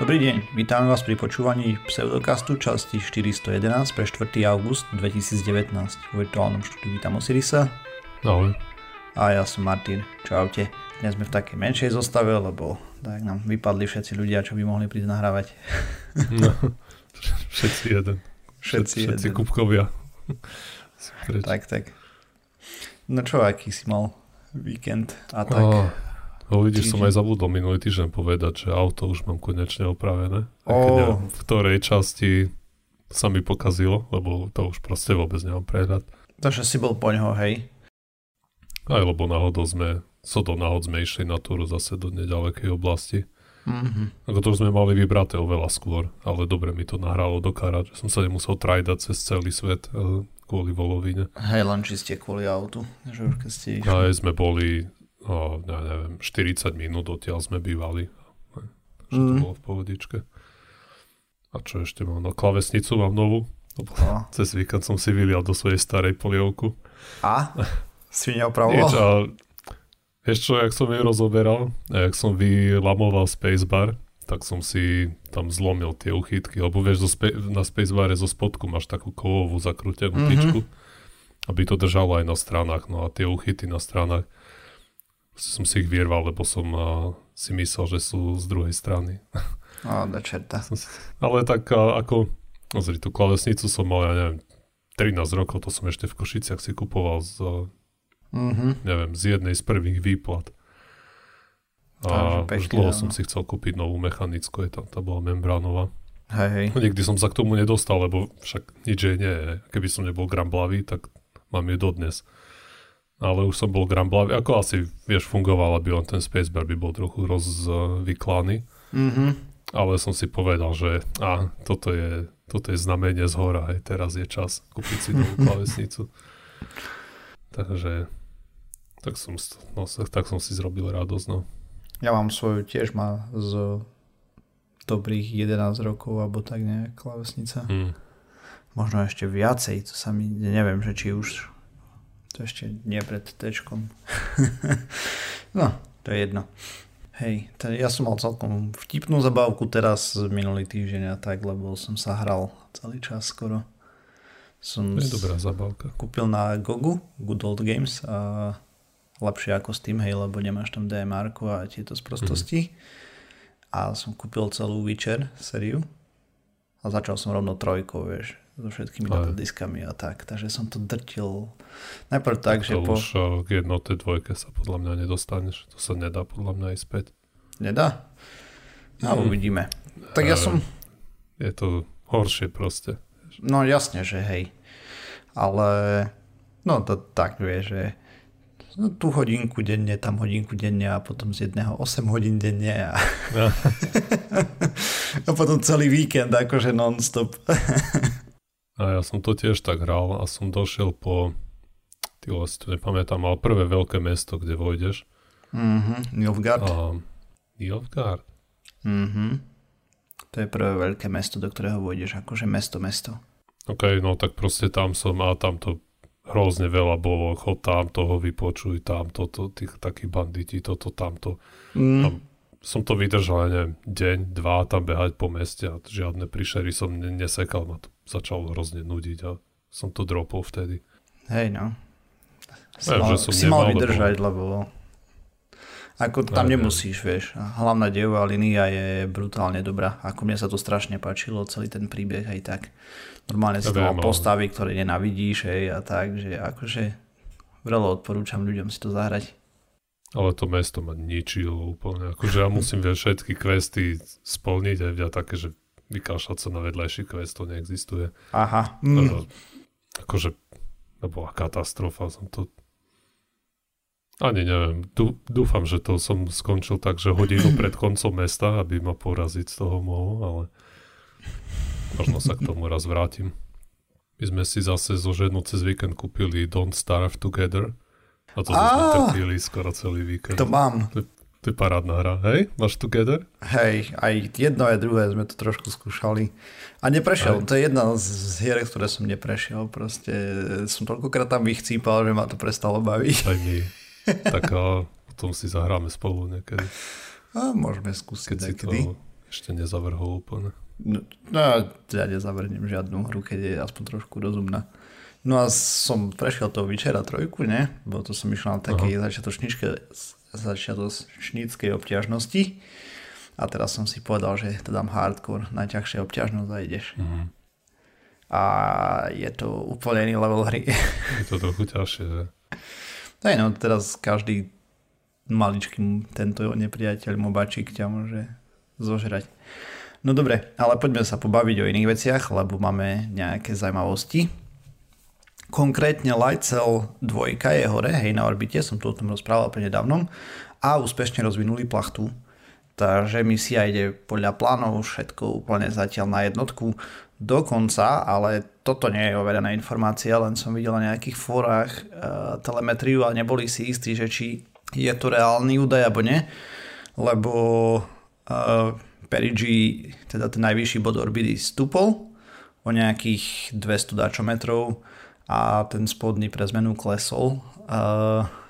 Dobrý deň, vítame vás pri počúvaní Pseudokastu časti 411 pre 4. august 2019. V virtuálnom štúdiu vítam Osirisa. Ahoj. A ja som Martin. Čaute. Dnes sme v takej menšej zostave, lebo tak nám vypadli všetci ľudia, čo by mohli prísť nahrávať. No, všetci jeden. Všetci, všetci jeden. kubkovia. tak, tak. No čo, aký si mal víkend a tak? Oh, no vidíš, som aj zabudol minulý týždeň povedať, že auto už mám konečne opravené. Neviem, v ktorej časti sa mi pokazilo, lebo to už proste vôbec nemám prehľad. Takže si bol po ňoho, hej? Aj lebo náhodou sme, so do náhod sme išli na túru zase do nedalekej oblasti. Mhm. Ako to už sme mali vybraté oveľa skôr, ale dobre mi to nahralo do kara, že som sa nemusel trajdať cez celý svet eh, kvôli volovine. Hej, len čiste kvôli autu. Že už keď ste išli. Aj sme boli, o, ja neviem, 40 minút odtiaľ sme bývali. Takže to Mm. bolo v pohodičke. A čo ešte mám? No klavesnicu mám novú. No. Cez víkend som si vylial do svojej starej polievku. A? Si Nič, neopravoval? a vieš čo, jak som jej rozoberal, a jak som vylamoval spacebar, tak som si tam zlomil tie uchytky, lebo vieš, zo spe- na spacebare zo spodku máš takú kovovú zakrútenú Mhm. tyčku, aby to držalo aj na stranách, no a tie uchyty na stranách proste som si ich vyrval, lebo som a, si myslel, že sú z druhej strany. No, do čerta. Ale tak a, ako, pozri, tú klavesnicu som mal, ja neviem, 13 rokov, to som ešte v Košiciach si kupoval z, a, Mhm. neviem, z jednej z prvých výplat. A pekne, už dlho som si chcel kúpiť novú mechanickú, je tam, tá bola membránová. Hej, hej. Nikdy som sa k tomu nedostal, lebo však nič jej nie je. Keby som nebol gramblavý, tak mám ju dodnes. Ale už som bol gramblavý, ako asi, vieš, fungoval, aby len ten spacebar by bol trochu rozvyklaný. Mhm. Ale som si povedal, že a, toto je, toto je znamenie z hora, hej, teraz je čas kúpiť si novú klavesnicu. Takže tak som, no, tak som si zrobil radosť, no. Ja mám svoju tiež má z dobrých 11 rokov alebo tak nejak klavesnica. Hm. Možno ešte viacej, to sa mi, neviem, že či už to ešte nie pred tečkom. no, to je jedno. Hej, t- ja som mal celkom vtipnú zabávku teraz minulý týždeň a tak, lebo som sa hral celý čas skoro. Som To je dobrá zabavka. kúpil na Gogu, Good Old Games a lepšie ako Steam, hej, lebo nemáš tam DMR a tieto sprostosti. A som kúpil celú Witcher sériu a začal som rovno trojkou, vieš, so všetkými Aj. datadiskami a tak, takže som to drtil najprv tak, že to po... už eh, k jednotej dvojke sa podľa mňa nedostaneš. To sa nedá podľa mňa aj späť. Nedá? No, Mm. uvidíme. Tak ja Eh, som, Je to horšie proste. no jasne, že hej, ale no to tak vieš, že no, tu hodinku denne, tam hodinku denne a potom z jedného 8 hodín denne a, Ja. a potom celý víkend akože non-stop. A ja som to tiež tak hral a som došiel po, ty si to nepamätám, ale prvé veľké mesto, kde vojdeš. Mhm, Nilfgaard. A Nilfgaard. Mhm. To je prvé veľké mesto, do ktorého vojdeš, akože mesto, mesto. OK, no tak proste tam som a tam to hrozne veľa bolo, chod tam toho vypočuj, tam toto, tých takí banditi, toto, tamto. Mm. Tam som to vydržal, ja neviem, deň, dva tam behať po meste a žiadne príšery som ne- nesekal, ma to začalo hrozne nudiť a som to dropol vtedy. Hej, no. Si Ja, mal, že som si mal nemal, lebo- vydržať, lebo ako tam aj. nemusíš, vieš. A Hlavná dejová linia je brutálne dobrá. Ako mne sa to strašne páčilo, celý ten príbeh aj tak. Normálne mal viem, ale- postavy, ktoré nenavidíš, hej, a tak, že akože vrelo odporúčam ľuďom si to zahrať. Ale to mesto ma ničilo úplne. Akože ja musím vieš, všetky questy splniť aj vďa také, že vykašľať sa na vedľajší quest, to neexistuje. Aha. Mm. Akože to bola katastrofa, som to ani neviem, Dú, dúfam, že to som skončil tak, že hodinu pred koncom mesta, aby ma poraziť z toho mohol, ale možno sa k tomu raz vrátim. My sme si zase zo ženou cez víkend kúpili Don't Starve Together a to sme trpili skoro celý víkend. To mám. To je parádna hra, hej? Máš Together? Hej, aj jedno aj druhé sme to trošku skúšali. A neprešiel, Aj. to je jedna z z hier, ktoré som neprešiel. Proste som toľkokrát tam vychcípal, že ma to prestalo baviť. Aj my. tak a potom si zahráme spolu niekedy, A môžeme skúsiť keď si niekedy. to Ešte nezavrhol úplne. No, no ja nezavrnem žiadnu hru, keď je aspoň trošku rozumná. No a som prešiel toho Vyčera trojku, ne? Bo to som išiel na takej začiatočníckej obťažnosti. A teraz som si povedal, že to dám hardcore, najťažšia obťažnosť a ideš. Uh-huh. A je to úplne iný level hry. Je to trochu ťažšie, že? Aj no, teraz každý maličký tento nepriateľ mobačík ťa môže zožrať. No dobre, ale poďme sa pobaviť o iných veciach, lebo máme nejaké zaujímavosti. Konkrétne Lightcell 2 je hore, hej, na orbite, som to o tom rozprával prednedávnom a úspešne rozvinuli plachtu. Takže misia ide podľa plánov, všetko úplne zatiaľ na jednotku dokonca, ale toto nie je overená informácia, len som videl na nejakých fórach e, telemetriu a neboli si istí, že či je to reálny údaj alebo nie, lebo e, Perigi, teda ten najvyšší bod orbity, stúpol o nejakých 200 dačometrov a ten spodný pre zmenu klesol,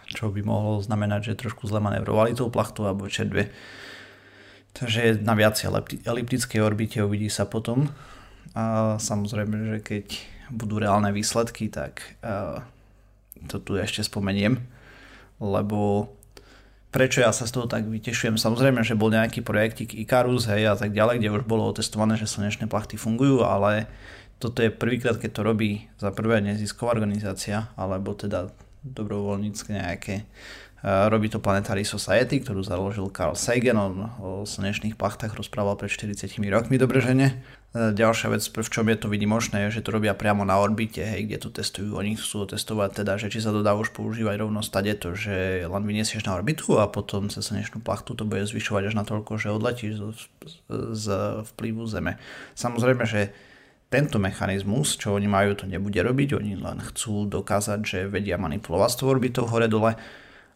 čo by mohlo znamenať, že trošku zle manevrovali tou plachtou alebo čerdve. Takže je na viacej eliptickej orbite, uvidí sa potom. A samozrejme, že keď budú reálne výsledky, tak to tu ešte spomeniem, lebo prečo ja sa z toho tak vytešujem. Samozrejme, že bol nejaký projektik Icarus hej, a tak ďalej, kde už bolo otestované, že slnečné plachty fungujú, ale toto je prvýkrát, keď to robí za prvé nezisková organizácia, alebo teda dobrovoľnícke nejaké. Robí to Planetary Society, ktorú založil Carl Sagan, on o slnečných plachtách rozprával pred 40 rokmi, dobre že? E, ďalšia vec, v čom je to vidimočné, je, že to robia priamo na orbite, hej, kde to testujú. Oni chcú testovať teda, že či sa to dá už používať rovno stade to, že len vyniesieš na orbitu a potom cez slnečnú plachtu to bude zvyšovať až na toľko, že odletíš z, z vplyvu Zeme. Samozrejme, že tento mechanizmus, čo oni majú, to nebude robiť, oni len chcú dokázať, že vedia manipulovať s tou orbitou hore-dole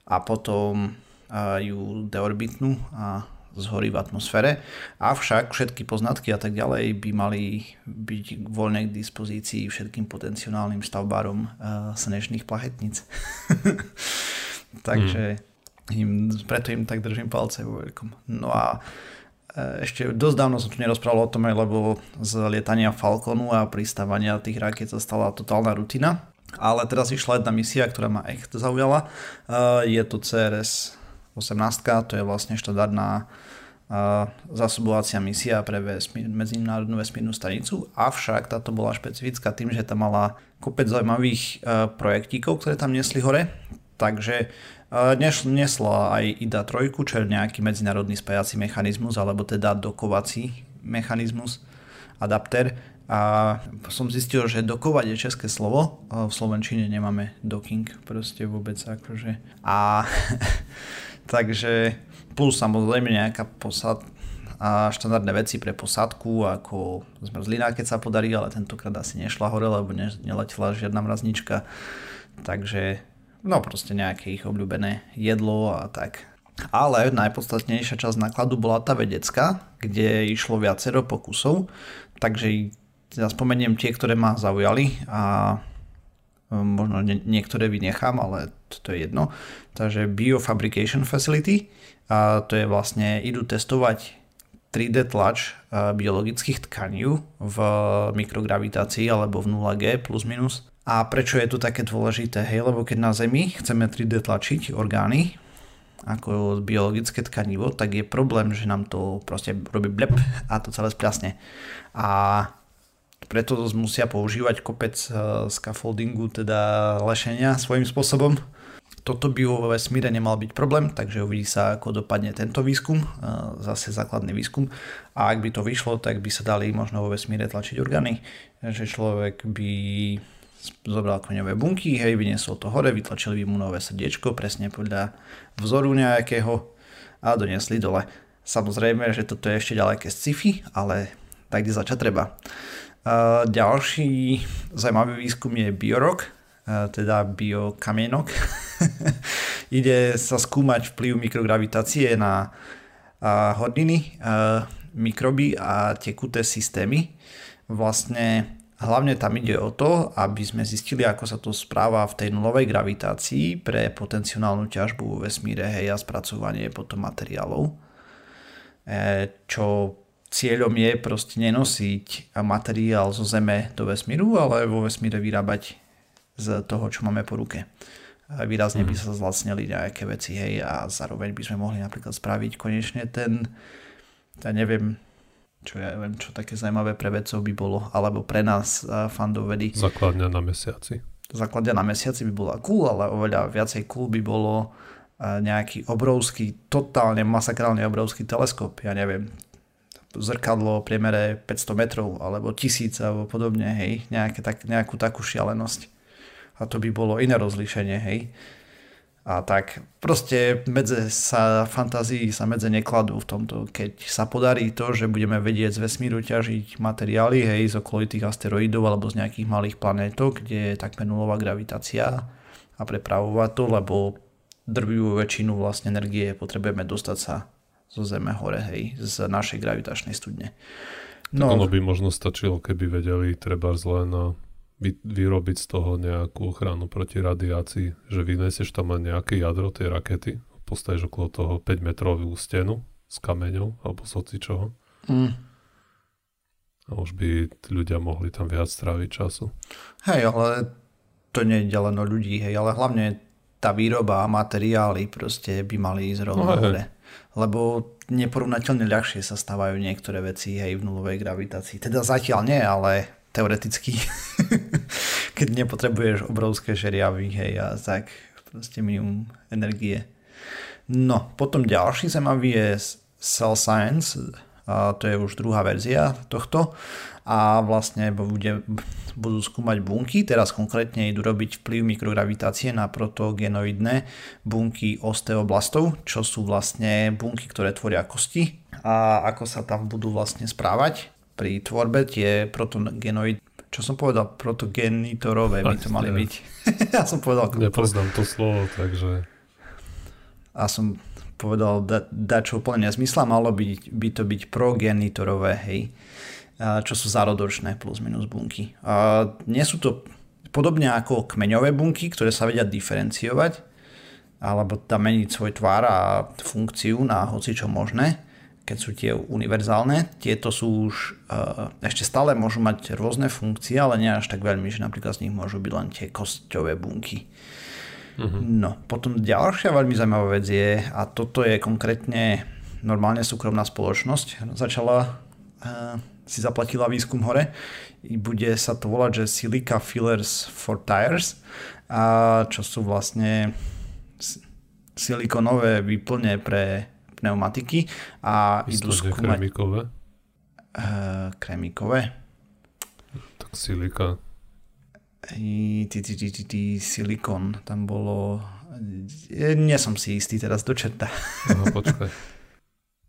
a potom ju deorbitnú a zhorí v atmosfére. Avšak všetky poznatky a tak ďalej by mali byť voľne k dispozícii všetkým potenciálnym stavbárom uh, slnečných plachetníc. Takže hmm. im, preto im tak držím palce vo veľkom. No a e, ešte dosť dávno som tu nerozprával o tom, lebo z lietania Falconu a pristávania tých raket sa stala totálna rutina. Ale teraz išla jedna misia, ktorá ma echt zaujala. E, je to CRS 18, to je vlastne štandardná zásobovacia misia pre vesmír, Medzinárodnú vesmírnu stanicu, avšak táto bola špecifická tým, že tam mala kopec zaujímavých projektíkov, ktoré tam nesli hore, takže nesla aj IDA 3, čo je nejaký medzinárodný spájací mechanizmus, alebo teda dokovací mechanizmus, adapter, a som zistil, že dokovať je české slovo, v Slovenčine nemáme docking proste vôbec akože. A takže plus samozrejme nejaká posad a štandardné veci pre posádku ako zmrzlina, keď sa podarí, ale tentokrát asi nešla hore, lebo ne, neletela žiadna mraznička. Takže no proste nejaké ich obľúbené jedlo a tak. Ale najpodstatnejšia časť nákladu bola tá vedecká, kde išlo viacero pokusov, takže ja spomeniem tie, ktoré ma zaujali a e, možno niektoré vynechám, ale to je jedno. Takže Biofabrication Facility, a to je vlastne, idú testovať 3D tlač e, biologických tkaní v mikrogravitácii alebo v 0G plus minus. A prečo je to také dôležité? Hej, lebo keď na Zemi chceme 3D tlačiť orgány, ako biologické tkanivo, tak je problém, že nám to proste robí blep a to celé spľasne. A preto musia používať kopec uh, scaffoldingu, teda lešenia svojím spôsobom. Toto by vo vesmíre nemal byť problém, takže uvidí sa, ako dopadne tento výskum, uh, zase základný výskum. A ak by to vyšlo, tak by sa dali možno vo vesmíre tlačiť orgány, že človek by zobral koňové bunky, hej, vyniesol to hore, vytlačili mu nové srdiečko, presne podľa vzoru nejakého a doniesli dole. Samozrejme, že toto je ešte ďaleké sci-fi, ale tak kde začať treba. Ďalší zaujímavý výskum je biorok, teda biokamienok. Ide sa skúmať vplyv mikrogravitácie na hodiny, mikroby a tekuté systémy. Vlastne hlavne tam ide o to, aby sme zistili, ako sa to správa v tej nulovej gravitácii pre potenciálnu ťažbu vo vesmíre hej, a spracovanie potom materiálov. E, čo cieľom je proste nenosiť materiál zo Zeme do vesmíru, ale vo vesmíre vyrábať z toho, čo máme po ruke. Výrazne by mhm. sa zlacnili nejaké veci, hej, a zároveň by sme mohli napríklad spraviť konečne ten, ja neviem, čo ja neviem, čo také zaujímavé pre vedcov by bolo, alebo pre nás fandov vedy. Základňa na mesiaci. Základňa na mesiaci by bola cool, ale oveľa viacej cool by bolo nejaký obrovský, totálne masakrálne obrovský teleskop, ja neviem, zrkadlo v priemere 500 metrov alebo tisíc alebo podobne, hej, nejaké, tak, nejakú takú šialenosť. A to by bolo iné rozlíšenie, hej. A tak proste medze sa, fantázii sa medze nekladú v tomto. Keď sa podarí to, že budeme vedieť z vesmíru ťažiť materiály, hej, z okolitých asteroidov alebo z nejakých malých planétok, kde je takmer nulová gravitácia a prepravovať to, lebo drvivú väčšinu vlastne energie potrebujeme dostať sa zo Zeme hore, hej, z našej gravitačnej studne. No, tak ono by možno stačilo, keby vedeli treba len vyrobiť z toho nejakú ochranu proti radiácii, že vynesieš tam len nejaké jadro tej rakety, postavíš okolo toho 5 metrovú stenu s kameňou alebo z čoho. Mm. A už by ľudia mohli tam viac stráviť času. Hej, ale to nie je len o ľudí, hej, ale hlavne tá výroba a materiály proste by mali ísť rovno no, hore lebo neporovnateľne ľahšie sa stávajú niektoré veci aj v nulovej gravitácii. Teda zatiaľ nie, ale teoreticky, keď nepotrebuješ obrovské žeriavy, hej, a tak proste minimum energie. No, potom ďalší zaujímavý je Cell Science, a to je už druhá verzia tohto. A vlastne bude, budú skúmať bunky, teraz konkrétne idú robiť vplyv mikrogravitácie na protogenoidné bunky osteoblastov, čo sú vlastne bunky, ktoré tvoria kosti. A ako sa tam budú vlastne správať pri tvorbe tie protogenoid čo som povedal, protogenitorové by to mali byť. ja som povedal... Nepoznám to slovo, takže... A som povedal da, da čo úplne nezmysla, malo by, by to byť progenitorové, hej, čo sú zárodočné plus minus bunky. A nie sú to podobne ako kmeňové bunky, ktoré sa vedia diferenciovať, alebo tam meniť svoj tvár a funkciu na hoci čo možné, keď sú tie univerzálne. Tieto sú už ešte stále môžu mať rôzne funkcie, ale nie až tak veľmi, že napríklad z nich môžu byť len tie kosťové bunky. Uh-huh. No, potom ďalšia veľmi zaujímavá vec je, a toto je konkrétne normálne súkromná spoločnosť, začala, uh, si zaplatila výskum hore, bude sa to volať, že Silica Fillers for Tires, a čo sú vlastne silikonové výplne pre pneumatiky a idú skúmať... Kremikové? Uh, kremikové? Tak silika ty, ty, ty, ty, ty, silikon, tam bolo... Nie som si istý teraz do čerta. No, počkaj.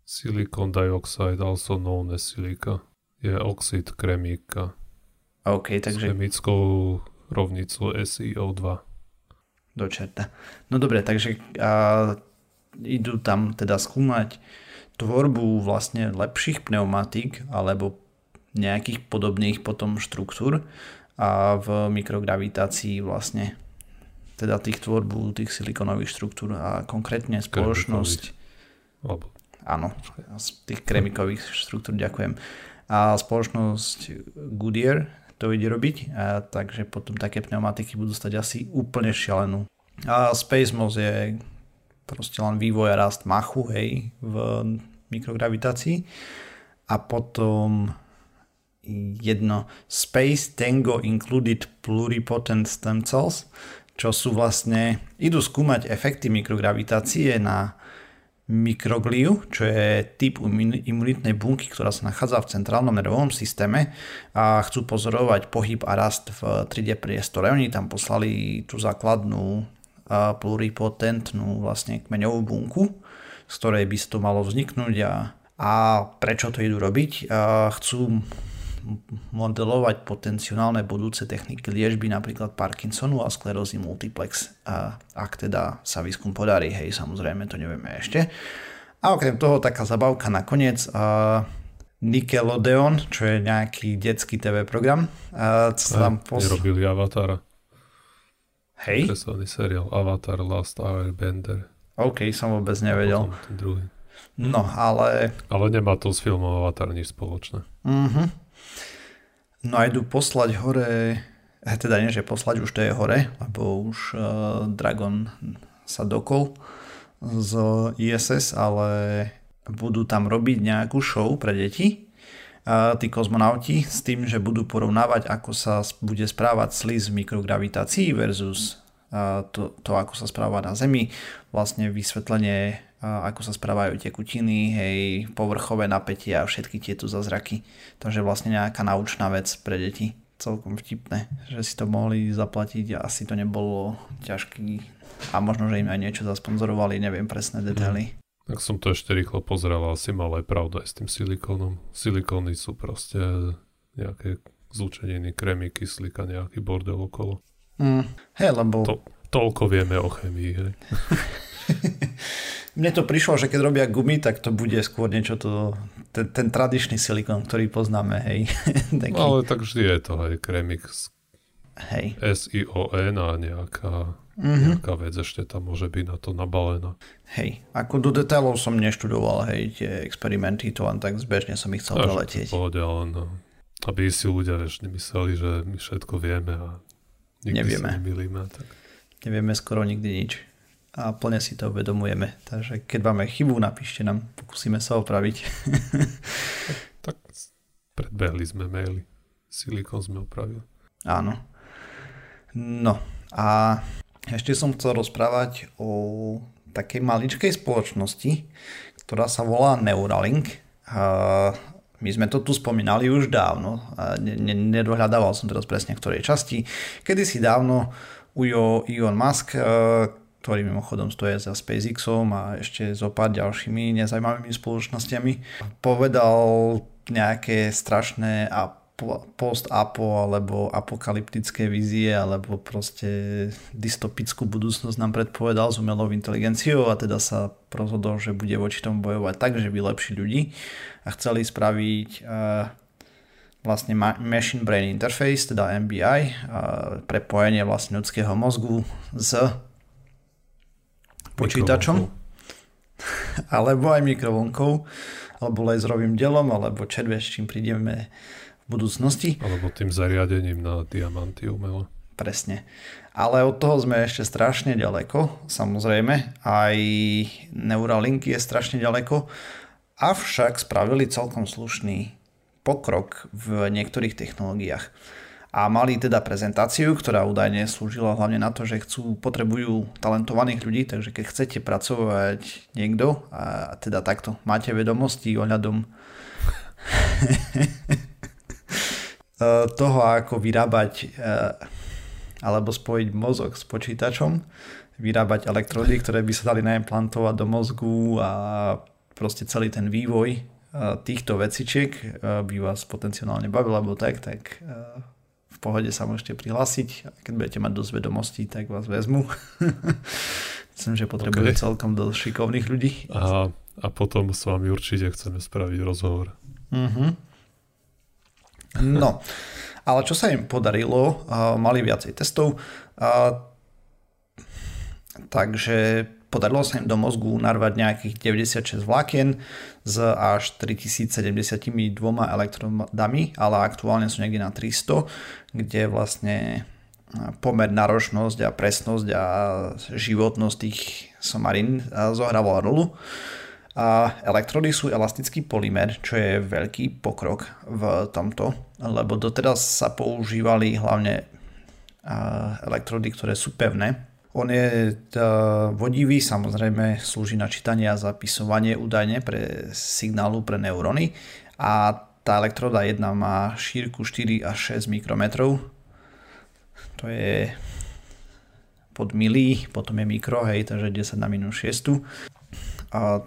Silicon dioxide, also known as silica, je oxid kremíka. OK, takže... S chemickou rovnicou SiO2. Do čerta. No dobre, takže a, idú tam teda skúmať tvorbu vlastne lepších pneumatík alebo nejakých podobných potom štruktúr a v mikrogravitácii vlastne teda tých tvorbu tých silikonových štruktúr a konkrétne spoločnosť. Alebo... áno, z tých kremikových štruktúr ďakujem. A spoločnosť Goodyear to ide robiť a takže potom také pneumatiky budú stať asi úplne šialenú. A SpaceMOS je proste len vývoj a rast machu hej v mikrogravitácii a potom jedno Space Tango Included Pluripotent Stem Cells, čo sú vlastne, idú skúmať efekty mikrogravitácie na mikrogliu, čo je typ imunitnej bunky, ktorá sa nachádza v centrálnom nervovom systéme a chcú pozorovať pohyb a rast v 3D priestore. Oni tam poslali tú základnú pluripotentnú vlastne kmeňovú bunku, z ktorej by to malo vzniknúť a, a prečo to idú robiť. A chcú modelovať potenciálne budúce techniky liečby napríklad Parkinsonu a sklerózy multiplex, a ak teda sa výskum podarí, hej, samozrejme, to nevieme ešte. A okrem toho taká zabavka nakoniec, a Nickelodeon, čo je nejaký detský TV program, a co sa tam pos... robili Avatara. Hej? Kreslený seriál Avatar Last Airbender. OK, som vôbec nevedel. ten druhý. No, ale... Ale nemá to s filmom Avatar nič spoločné. Uh-huh. No a idú poslať hore, eh, teda nie, že poslať, už to je hore, lebo už uh, Dragon sa dokol z ISS, ale budú tam robiť nejakú show pre deti, tí kozmonauti, s tým, že budú porovnávať, ako sa bude správať slis v mikrogravitácii versus to, to, ako sa správa na Zemi, vlastne vysvetlenie ako sa správajú tekutiny, hej, povrchové napätie a všetky tieto zazraky. Takže vlastne nejaká naučná vec pre deti. Celkom vtipné, že si to mohli zaplatiť a asi to nebolo ťažký a možno, že im aj niečo zasponzorovali, neviem presné detaily. Tak som to ešte rýchlo pozrel asi mal aj pravdu aj s tým silikónom. Silikóny sú proste nejaké zlúčeniny, krémy, kyslíka, nejaký bordel okolo. Mm, hej, lebo... To, toľko vieme o chemii, hej. Mne to prišlo, že keď robia gumy, tak to bude skôr niečo to, ten, ten tradičný silikon, ktorý poznáme, hej. Taký... No, ale tak vždy je to, hej, kremik hej. S-I-O-N a nejaká, mm-hmm. nejaká vec ešte tam môže byť na to nabalená. Hej, ako do detailov som neštudoval, hej, tie experimenty, to len tak zbežne som ich chcel preletieť. Pohode, ale no, aby si ľudia vieš, nemysleli, že my všetko vieme a nikdy Nevieme. sa nemýlime. Tak... Nevieme skoro nikdy nič a plne si to uvedomujeme. Takže keď máme chybu, napíšte nám, pokúsime sa opraviť. tak predbehli sme maily. Silikon sme opravili. Áno. No a ešte som chcel rozprávať o takej maličkej spoločnosti, ktorá sa volá Neuralink. My sme to tu spomínali už dávno. Nedohľadával som teraz presne ktorej časti. Kedysi dávno ujo Elon Musk ktorý mimochodom stojí za SpaceXom a ešte so pár ďalšími nezajímavými spoločnosťami, povedal nejaké strašné a post-apo alebo apokalyptické vízie alebo proste dystopickú budúcnosť nám predpovedal s umelou inteligenciou a teda sa rozhodol, že bude voči tomu bojovať tak, že vylepší ľudí a chceli spraviť uh, vlastne Machine Brain Interface, teda MBI, uh, prepojenie vlastne ľudského mozgu s počítačom, alebo aj mikrovlnkou, alebo laserovým delom, alebo červe, s čím prídeme v budúcnosti. Alebo tým zariadením na diamanty umelé. Presne. Ale od toho sme ešte strašne ďaleko, samozrejme. Aj Neuralink je strašne ďaleko. Avšak spravili celkom slušný pokrok v niektorých technológiách a mali teda prezentáciu, ktorá údajne slúžila hlavne na to, že chcú, potrebujú talentovaných ľudí, takže keď chcete pracovať niekto a teda takto máte vedomosti ohľadom toho, ako vyrábať eh, alebo spojiť mozog s počítačom, vyrábať elektrody, ktoré by sa dali naimplantovať do mozgu a proste celý ten vývoj eh, týchto vecičiek eh, by vás potenciálne bavil, alebo tak, tak v pohode sa môžete prihlásiť. Keď budete mať dosť vedomostí, tak vás vezmu. Myslím, že potrebujú okay. celkom dosť šikovných ľudí. A, a potom s vami určite chceme spraviť rozhovor. Uh-huh. No, ale čo sa im podarilo, mali viacej testov, takže Podarilo sa im do mozgu narvať nejakých 96 vlákien s až 3072 elektrodami, ale aktuálne sú niekde na 300, kde vlastne pomer náročnosť a presnosť a životnosť tých somarín zohrávala rolu. Elektrody sú elastický polymer, čo je veľký pokrok v tomto, lebo doteraz sa používali hlavne elektrody, ktoré sú pevné, on je vodivý, samozrejme slúži na čítanie a zapisovanie údajne pre signálu pre neurony a tá elektroda 1 má šírku 4 až 6 mikrometrov. To je pod milí, potom je mikro, hej, takže 10 na minus 6.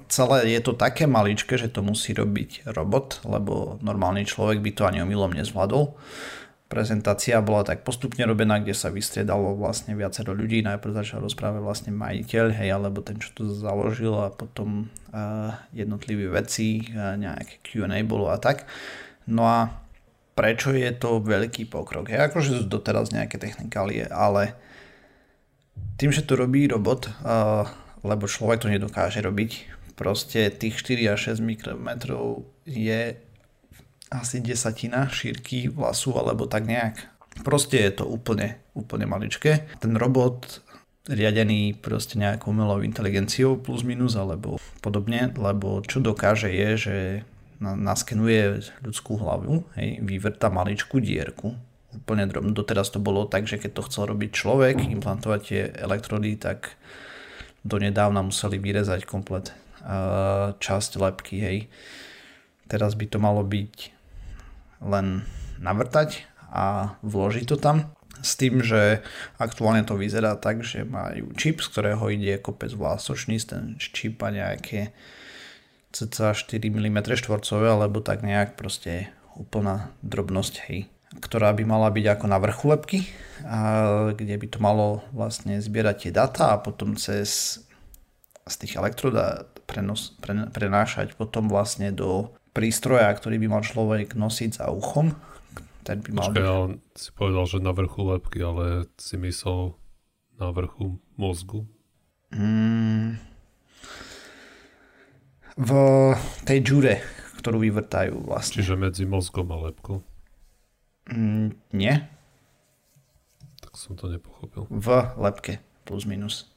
Celé je to také maličké, že to musí robiť robot, lebo normálny človek by to ani omylom nezvládol prezentácia bola tak postupne robená, kde sa vystriedalo vlastne viacero ľudí. Najprv začal rozprávať vlastne majiteľ, hej, alebo ten, čo to založil a potom uh, jednotliví veci, uh, nejaké Q&A bolo a tak. No a prečo je to veľký pokrok? Je akože sú doteraz nejaké technikálie, ale tým, že to robí robot, uh, lebo človek to nedokáže robiť, proste tých 4 až 6 mikrometrov je asi desatina šírky vlasu alebo tak nejak. Proste je to úplne, úplne maličké. Ten robot riadený proste nejakou umelou inteligenciou plus minus alebo podobne, lebo čo dokáže je, že naskenuje ľudskú hlavu, hej, vyvrta maličkú dierku, úplne drobnú. Doteraz to bolo tak, že keď to chcel robiť človek, implantovať tie elektrody, tak donedávna museli vyrezať komplet časť lepky, hej. Teraz by to malo byť len navrtať a vložiť to tam. S tým, že aktuálne to vyzerá tak, že majú čip, z ktorého ide kopec vlásočníc, ten čip a nejaké cca 4 mm štvorcové, alebo tak nejak proste úplná drobnosť, hej, ktorá by mala byť ako na vrchu lepky, a kde by to malo vlastne zbierať tie data a potom cez z tých elektrodá prenos, pre, prenášať potom vlastne do prístroja, ktorý by mal človek nosiť za uchom. Ten by mal... Počkaj, ale si povedal, že na vrchu lepky, ale si myslel na vrchu mozgu? Mm, v tej džure, ktorú vyvrtajú vlastne. Čiže medzi mozgom a lepkou? Mm, nie. Tak som to nepochopil. V lepke, plus minus.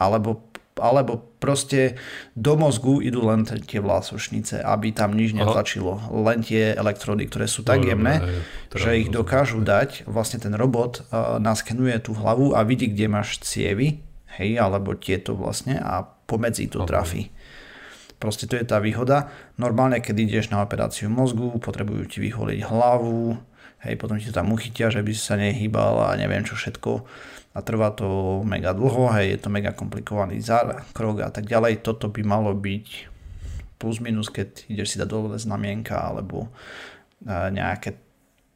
Alebo alebo proste do mozgu idú len tie vlásočnice, aby tam nič netlačilo. Len tie elektrody, ktoré sú tak no, jemné, no, že ich dokážu dať. Vlastne ten robot uh, naskenuje tú hlavu a vidí, kde máš cievy, hej, alebo tieto vlastne a pomedzi to trafí. Proste to je tá výhoda. Normálne, keď ideš na operáciu mozgu, potrebujú ti vyholiť hlavu, hej, potom ti to tam uchytia, že by si sa nehýbal a neviem čo všetko a trvá to mega dlho, hej, je to mega komplikovaný zákrok a tak ďalej. Toto by malo byť plus minus, keď ideš si dať dole znamienka alebo nejaké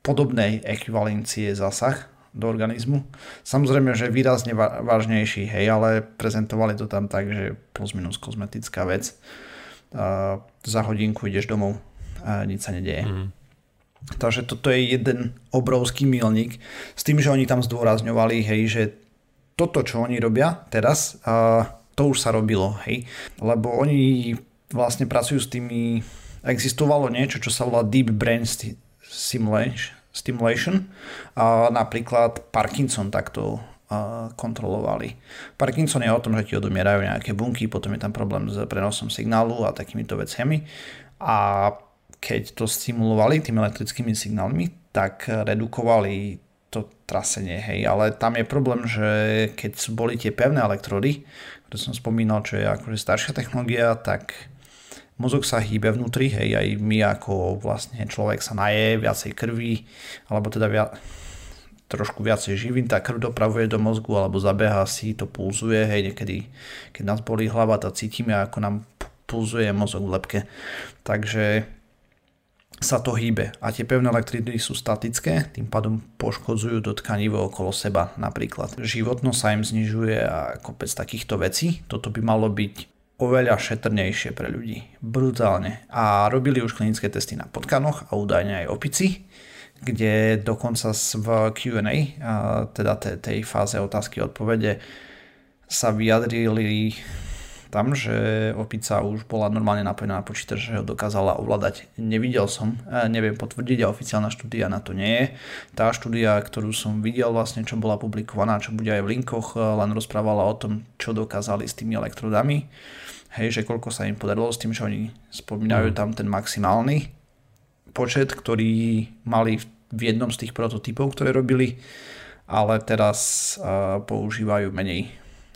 podobnej ekvivalencie zásah do organizmu. Samozrejme, že výrazne vážnejší, hej, ale prezentovali to tam tak, že plus minus kozmetická vec. za hodinku ideš domov a nič sa nedeje. Mm. Takže toto je jeden obrovský milník. S tým, že oni tam zdôrazňovali, hej, že toto, čo oni robia teraz, to už sa robilo, hej, lebo oni vlastne pracujú s tými, existovalo niečo, čo sa volá Deep Brain stimulation a napríklad Parkinson takto kontrolovali. Parkinson je o tom, že ti odomierajú nejaké bunky, potom je tam problém s prenosom signálu a takýmito veciami a keď to stimulovali tými elektrickými signálmi, tak redukovali to trasenie, hej, ale tam je problém, že keď boli tie pevné elektrody, ktoré som spomínal, čo je akože staršia technológia, tak mozog sa hýbe vnútri, hej, aj my ako vlastne človek sa naje viacej krvi, alebo teda viac, trošku viacej živín, tá krv dopravuje do mozgu alebo zabeha si, to pulzuje, hej, niekedy, keď nás bolí hlava, to cítime, ako nám pulzuje mozog v lepke. Takže sa to hýbe a tie pevné elektridy sú statické, tým pádom poškodzujú do tkanivo okolo seba napríklad. Životnosť sa im znižuje a kopec takýchto vecí. Toto by malo byť oveľa šetrnejšie pre ľudí. Brutálne. A robili už klinické testy na potkanoch a údajne aj opici, kde dokonca v Q&A, teda tej fáze otázky a odpovede, sa vyjadrili tam, že opica už bola normálne napojená na počítač, že ho dokázala ovládať. Nevidel som, neviem potvrdiť a oficiálna štúdia na to nie je. Tá štúdia, ktorú som videl vlastne, čo bola publikovaná, čo bude aj v linkoch, e, len rozprávala o tom, čo dokázali s tými elektrodami. Hej, že koľko sa im podarilo s tým, že oni spomínajú mm. tam ten maximálny počet, ktorý mali v jednom z tých prototypov, ktoré robili, ale teraz uh, používajú menej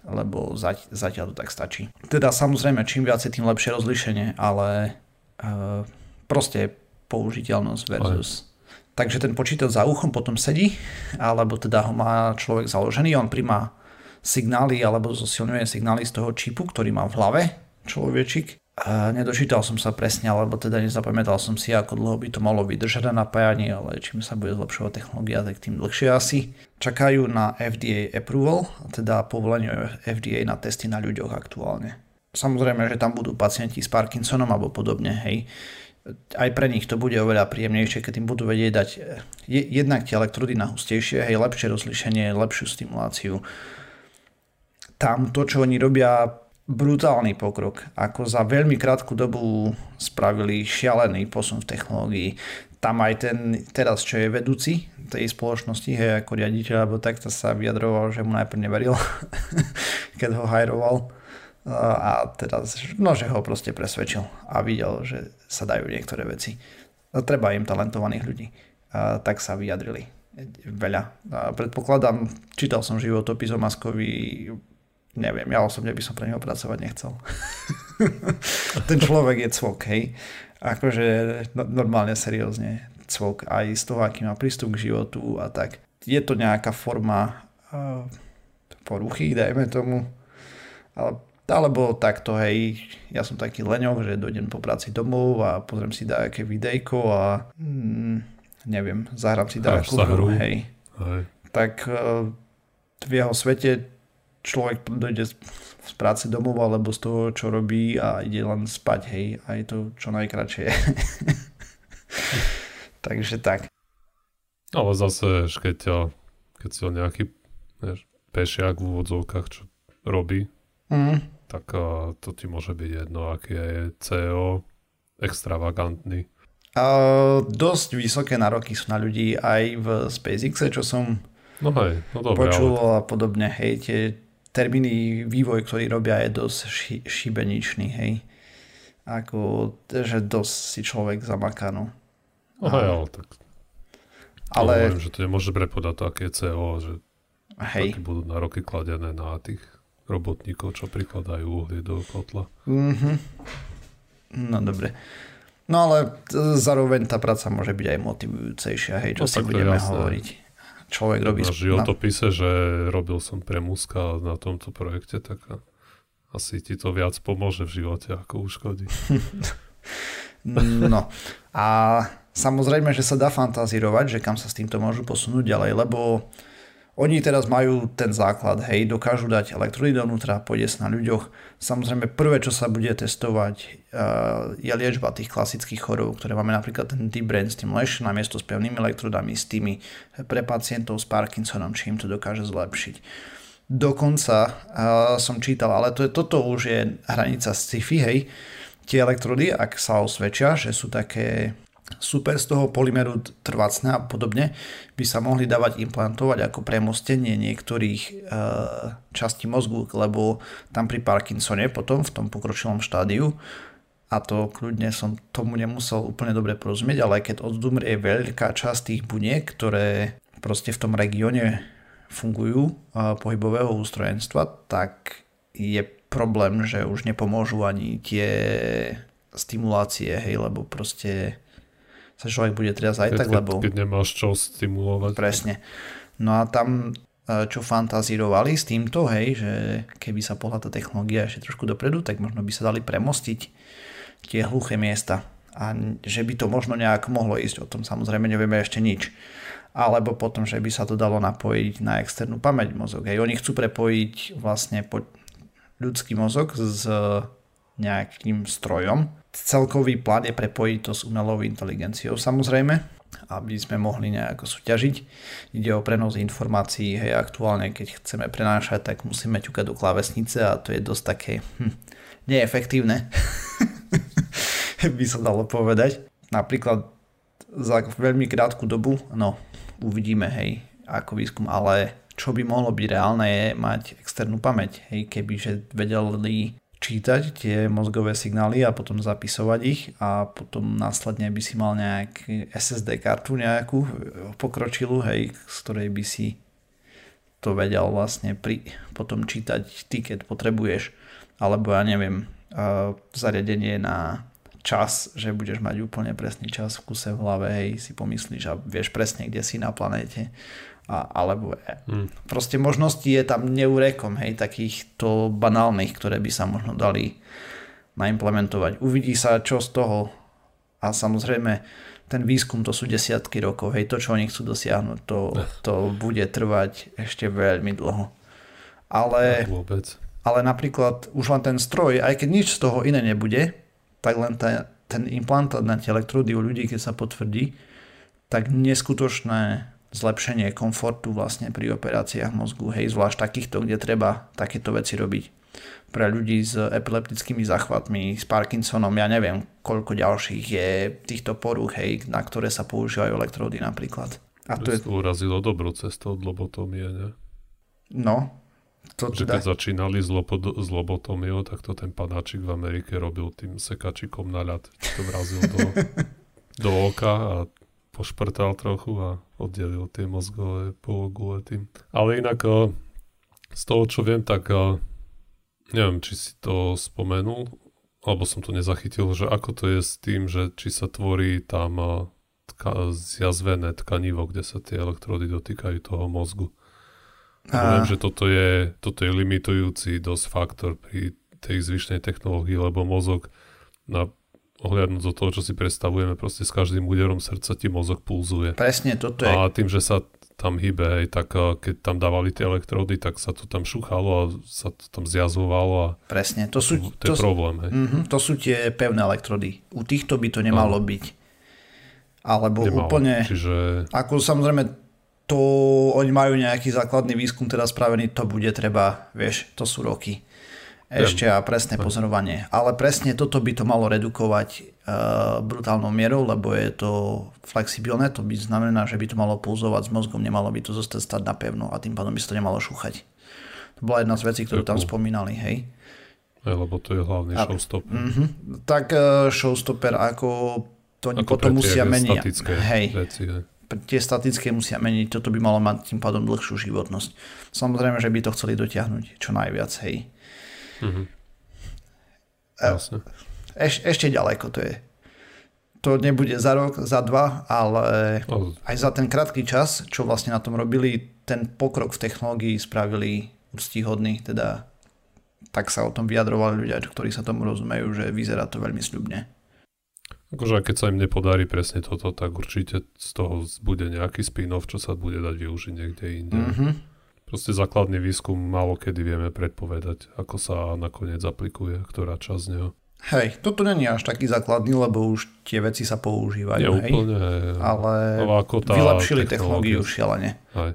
lebo zať, zatiaľ to tak stačí. Teda samozrejme, čím viacej, tým lepšie rozlišenie, ale uh, proste použiteľnosť versus... Aj. Takže ten počítač za uchom potom sedí, alebo teda ho má človek založený, on príjma signály alebo zosilňuje signály z toho čipu, ktorý má v hlave človečik Nedočítal som sa presne, alebo teda nezapamätal som si, ako dlho by to malo vydržať na napájanie, ale čím sa bude zlepšovať technológia, tak tým dlhšie asi. Čakajú na FDA approval, teda povolenie FDA na testy na ľuďoch aktuálne. Samozrejme, že tam budú pacienti s Parkinsonom alebo podobne, hej. Aj pre nich to bude oveľa príjemnejšie, keď im budú vedieť dať jednak tie elektrody na hustejšie, hej, lepšie rozlišenie, lepšiu stimuláciu. Tam to, čo oni robia brutálny pokrok. Ako za veľmi krátku dobu spravili šialený posun v technológii. Tam aj ten teraz, čo je vedúci tej spoločnosti, hej, ako riaditeľ, alebo takto sa vyjadroval, že mu najprv neveril, keď ho hajroval. A teraz, no, že ho proste presvedčil a videl, že sa dajú niektoré veci. Treba im talentovaných ľudí. A tak sa vyjadrili veľa. A predpokladám, čítal som životopis o Maskovi neviem, ja osobne by som pre neho pracovať nechcel. Ten človek je cvok, hej. Akože no, normálne, seriózne cvok. Aj z toho, aký má prístup k životu a tak. Je to nejaká forma uh, poruchy, dajme tomu. Ale, alebo takto, hej, ja som taký leňok, že dojdem po práci domov a pozriem si nejaké videjko a mm, neviem, zahrám si nejakú hru, hej. hej. Tak uh, v jeho svete človek dojde z práce domov alebo z toho, čo robí a ide len spať, hej, a je to čo najkračšie. Takže tak. Ale zase, keď, keď si nejaký vieš, pešiak v úvodzovkách, čo robí, mm. tak a, to ti môže byť jedno, aký je CEO extravagantný. A, dosť vysoké nároky sú na ľudí aj v SpaceX, čo som no hej, no dobré, počul ale... a podobne. Hej, tie termíny vývoj, ktorý robia, je dosť ši, šibeničný, hej. Ako, že dosť si človek zamaká, no. No hej, ale tak... Ale... Hovorím, že to nemôže prepodať to, aké je CO, že hej. také budú nároky kladené na tých robotníkov, čo prikladajú uhlie do kotla. Mm-hmm. No dobre. No ale zároveň tá práca môže byť aj motivujúcejšia, hej, čo no, si budeme hovoriť človek robí... Na životopise, že robil som pre Muska na tomto projekte, tak asi ti to viac pomôže v živote, ako uškodí. no a samozrejme, že sa dá fantazírovať, že kam sa s týmto môžu posunúť ďalej, lebo oni teraz majú ten základ, hej, dokážu dať elektrody dovnútra, pôjde sa na ľuďoch. Samozrejme, prvé, čo sa bude testovať, uh, je liečba tých klasických chorób, ktoré máme napríklad ten deep brain stimulation na miesto s pevnými elektrodami, s tými pre pacientov s Parkinsonom, či im to dokáže zlepšiť. Dokonca uh, som čítal, ale to je, toto už je hranica sci-fi, hej, tie elektrody, ak sa osvedčia, že sú také super z toho polymeru trvacné a podobne by sa mohli dávať implantovať ako premostenie niektorých e, častí mozgu, lebo tam pri Parkinsone potom v tom pokročilom štádiu a to kľudne som tomu nemusel úplne dobre porozumieť, ale keď odzumrie veľká časť tých buniek, ktoré proste v tom regióne fungujú e, pohybového ústrojenstva, tak je problém, že už nepomôžu ani tie stimulácie, hej, lebo proste sa človek bude triasť aj keď, tak, lebo... Keď nemáš čo stimulovať. Presne. No a tam, e, čo fantazírovali s týmto, hej, že keby sa pohľa tá technológia ešte trošku dopredu, tak možno by sa dali premostiť tie hluché miesta. A že by to možno nejak mohlo ísť, o tom samozrejme nevieme ešte nič. Alebo potom, že by sa to dalo napojiť na externú pamäť mozog. Hej, oni chcú prepojiť vlastne po ľudský mozog s nejakým strojom, celkový plán je prepojiť to s umelou inteligenciou samozrejme, aby sme mohli nejako súťažiť. Ide o prenos informácií, hej, aktuálne keď chceme prenášať, tak musíme ťukať do klávesnice a to je dosť také hm, neefektívne, by sa dalo povedať. Napríklad za veľmi krátku dobu, no uvidíme, hej, ako výskum, ale čo by mohlo byť reálne je mať externú pamäť, hej, kebyže vedeli čítať tie mozgové signály a potom zapisovať ich a potom následne by si mal nejak SSD kartu nejakú pokročilú, hej, z ktorej by si to vedel vlastne pri, potom čítať ty, keď potrebuješ. Alebo ja neviem, zariadenie na čas, že budeš mať úplne presný čas v kuse v hlave, hej, si pomyslíš a vieš presne, kde si na planéte a, alebo hmm. proste možnosti je tam neurekom, hej, takýchto banálnych, ktoré by sa možno dali naimplementovať. Uvidí sa, čo z toho a samozrejme ten výskum to sú desiatky rokov, hej, to čo oni chcú dosiahnuť, to, to bude trvať ešte veľmi dlho. Ale, ale napríklad už len ten stroj, aj keď nič z toho iné nebude, tak len ta, ten implantát na tie elektrody u ľudí, keď sa potvrdí, tak neskutočné zlepšenie komfortu vlastne pri operáciách mozgu, hej, zvlášť takýchto, kde treba takéto veci robiť. pre ľudí s epileptickými záchvatmi, s Parkinsonom, ja neviem, koľko ďalších je týchto porúch, hej, na ktoré sa používajú elektródy napríklad. A to, je... urazilo dobrú cestu od lobotomie, ne? No, to že teda... keď začínali s, lobot, s lobotomiou, tak to ten padáčik v Amerike robil tým sekačikom na ľad. To vrazil do, do oka a pošprtal trochu a oddelil tie mozgové pologule tým. Ale inak eh, z toho, čo viem, tak eh, neviem, či si to spomenul, alebo som to nezachytil, že ako to je s tým, že či sa tvorí tam eh, tka- zjazvené tkanivo, kde sa tie elektrody dotýkajú toho mozgu. A... Viem, že toto je, toto je limitujúci dosť faktor pri tej zvyšnej technológii, lebo mozog na ohľadnúť do toho, čo si predstavujeme, proste s každým úderom srdca ti mozog pulzuje. Presne, toto je. A tým, že sa tam hýbe, hej, tak keď tam dávali tie elektrody, tak sa to tam šuchalo a sa to tam zjazovalo a Presne, to sú, to, to je problém. Hej. Uh-huh, to sú tie pevné elektrody. U týchto by to nemalo no. byť. Alebo nemalo, úplne, čiže... ako samozrejme to oni majú nejaký základný výskum teda spravený, to bude treba, vieš, to sú roky ešte a presné pozorovanie. Ale presne toto by to malo redukovať uh, brutálnou mierou, lebo je to flexibilné, to by znamená, že by to malo pulzovať s mozgom, nemalo by to zostať stať na pevno a tým pádom by sa to nemalo šúchať. To bola jedna z vecí, ktorú tam spomínali, hej. Aj, lebo to je hlavný a, showstopper. Uh-huh. Tak uh, showstopper ako to ako potom musia meniť. Hej. Veci, hej tie statické musia meniť, toto by malo mať tým pádom dlhšiu životnosť. Samozrejme, že by to chceli dotiahnuť čo najviac, hej. Mm-hmm. Eš, ešte ďaleko to je. To nebude za rok, za dva, ale aj za ten krátky čas, čo vlastne na tom robili, ten pokrok v technológii spravili úctihodný, teda tak sa o tom vyjadrovali ľudia, ktorí sa tomu rozumejú, že vyzerá to veľmi sľubne. Akože keď sa im nepodarí presne toto, tak určite z toho bude nejaký spin-off, čo sa bude dať využiť niekde inde. Mm-hmm. Proste základný výskum málo kedy vieme predpovedať, ako sa nakoniec aplikuje, ktorá časť z neho. Hej, toto není až taký základný, lebo už tie veci sa používajú, Nie, hej? Úplne, ale, ale ako tá vylepšili technológiu šialene. Hej.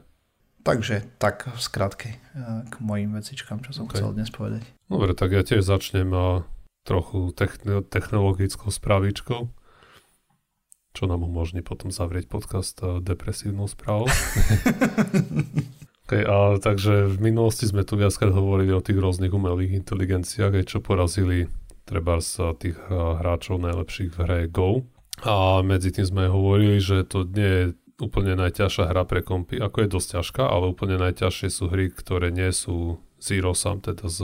Takže tak v skratke eh, k mojim vecičkám, čo som okay. chcel dnes povedať. Dobre, tak ja tiež začnem a trochu technologickou spravičkou, čo nám umožní potom zavrieť podcast depresívnou správou. Okay, a takže v minulosti sme tu viackrát hovorili o tých rôznych umelých inteligenciách, aj čo porazili treba z tých hráčov najlepších v hre Go. A medzi tým sme hovorili, že to nie je úplne najťažšia hra pre kompy, ako je dosť ťažká, ale úplne najťažšie sú hry, ktoré nie sú zero sum, teda s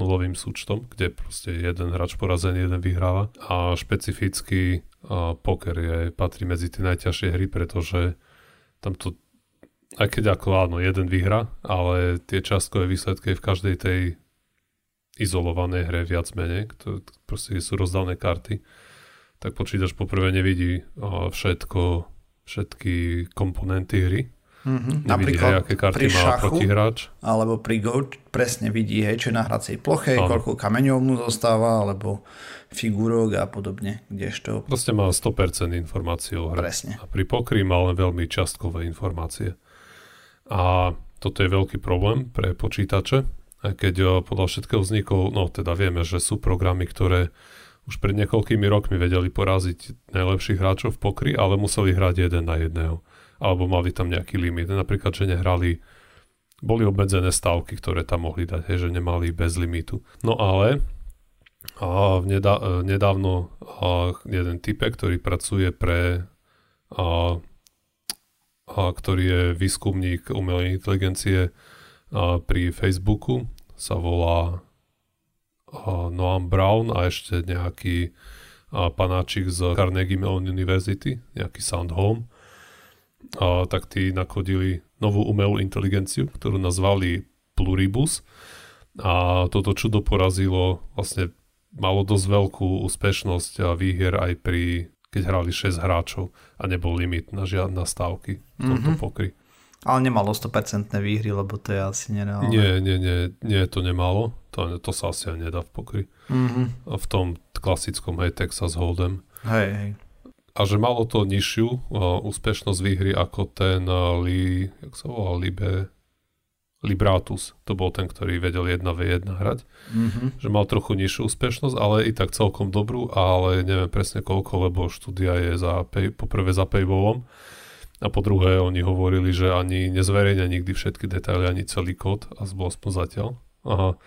nulovým súčtom, kde proste jeden hráč porazený, jeden vyhráva. A špecificky a poker je, patrí medzi tie najťažšie hry, pretože tam to aj keď ako áno, jeden vyhra, ale tie častkové výsledky v každej tej izolovanej hre viac menej, to, proste sú rozdané karty, tak počítač poprvé nevidí všetko, všetky komponenty hry. Mm-hmm. Napríklad hej, aké karty pri má šachu, protihráč. alebo pri Go presne vidí, hej, čo je na hracej ploche, ano. koľko kameňov mu zostáva, alebo figúrok a podobne, kdežto... Proste má 100% informácií o hre. Presne. A pri pokry má len veľmi častkové informácie. A toto je veľký problém pre počítače, aj keď eh, podľa všetkého vznikol, no teda vieme, že sú programy, ktoré už pred niekoľkými rokmi vedeli poraziť najlepších hráčov v pokry, ale museli hrať jeden na jedného. Alebo mali tam nejaký limit. Napríklad, že nehrali, boli obmedzené stavky, ktoré tam mohli dať, hej, že nemali bez limitu. No ale a nedá, eh, nedávno a jeden type, ktorý pracuje pre a, a ktorý je výskumník umelej inteligencie a pri Facebooku, sa volá Noam Brown a ešte nejaký a panáčik z Carnegie Mellon University, nejaký Sound Home. A tak tí nakodili novú umelú inteligenciu, ktorú nazvali Pluribus. A toto čudo porazilo, vlastne malo dosť veľkú úspešnosť a výhier aj pri keď hrali 6 hráčov a nebol limit na žiadne stávky v tomto mm-hmm. pokry. Ale nemalo 100% výhry, lebo to je asi nereálne. Nie, nie, nie, nie to nemalo. To, to sa asi aj nedá v pokry. Mm-hmm. A v tom klasickom, hej, Texas Hold'em. Hej, hej. A že malo to nižšiu uh, úspešnosť výhry ako ten uh, Li, jak sa volá, Libe, Libratus, to bol ten, ktorý vedel 1v1 hrať, Mm-hmm. že mal trochu nižšiu úspešnosť, ale i tak celkom dobrú, ale neviem presne koľko, lebo štúdia je za pay, poprvé za paywallom a po druhé oni hovorili, že ani nezverejňa nikdy všetky detaily, ani celý kód, a bol aspoň zatiaľ. Aha,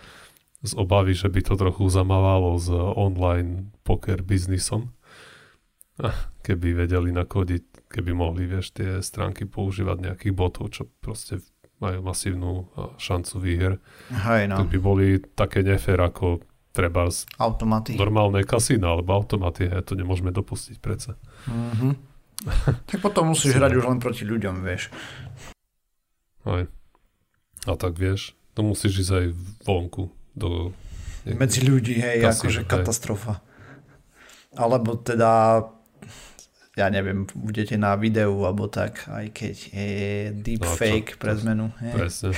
z obavy, že by to trochu zamávalo s online poker biznisom. Keby vedeli nakodiť, keby mohli, vieš, tie stránky používať nejakých botov, čo proste majú masívnu a, šancu výher, Hej, no. tak by boli také nefér ako treba z Automaty. normálne kasína alebo automaty, hej, to nemôžeme dopustiť predsa. Mm-hmm. tak potom musíš hrať už len proti ľuďom, vieš. Hej. A tak vieš, to musíš ísť aj vonku do... Medzi ľudí, hej, akože hej. katastrofa. Alebo teda, ja neviem, budete na videu, alebo tak, aj keď je deepfake No, čo- pre zmenu. Presne.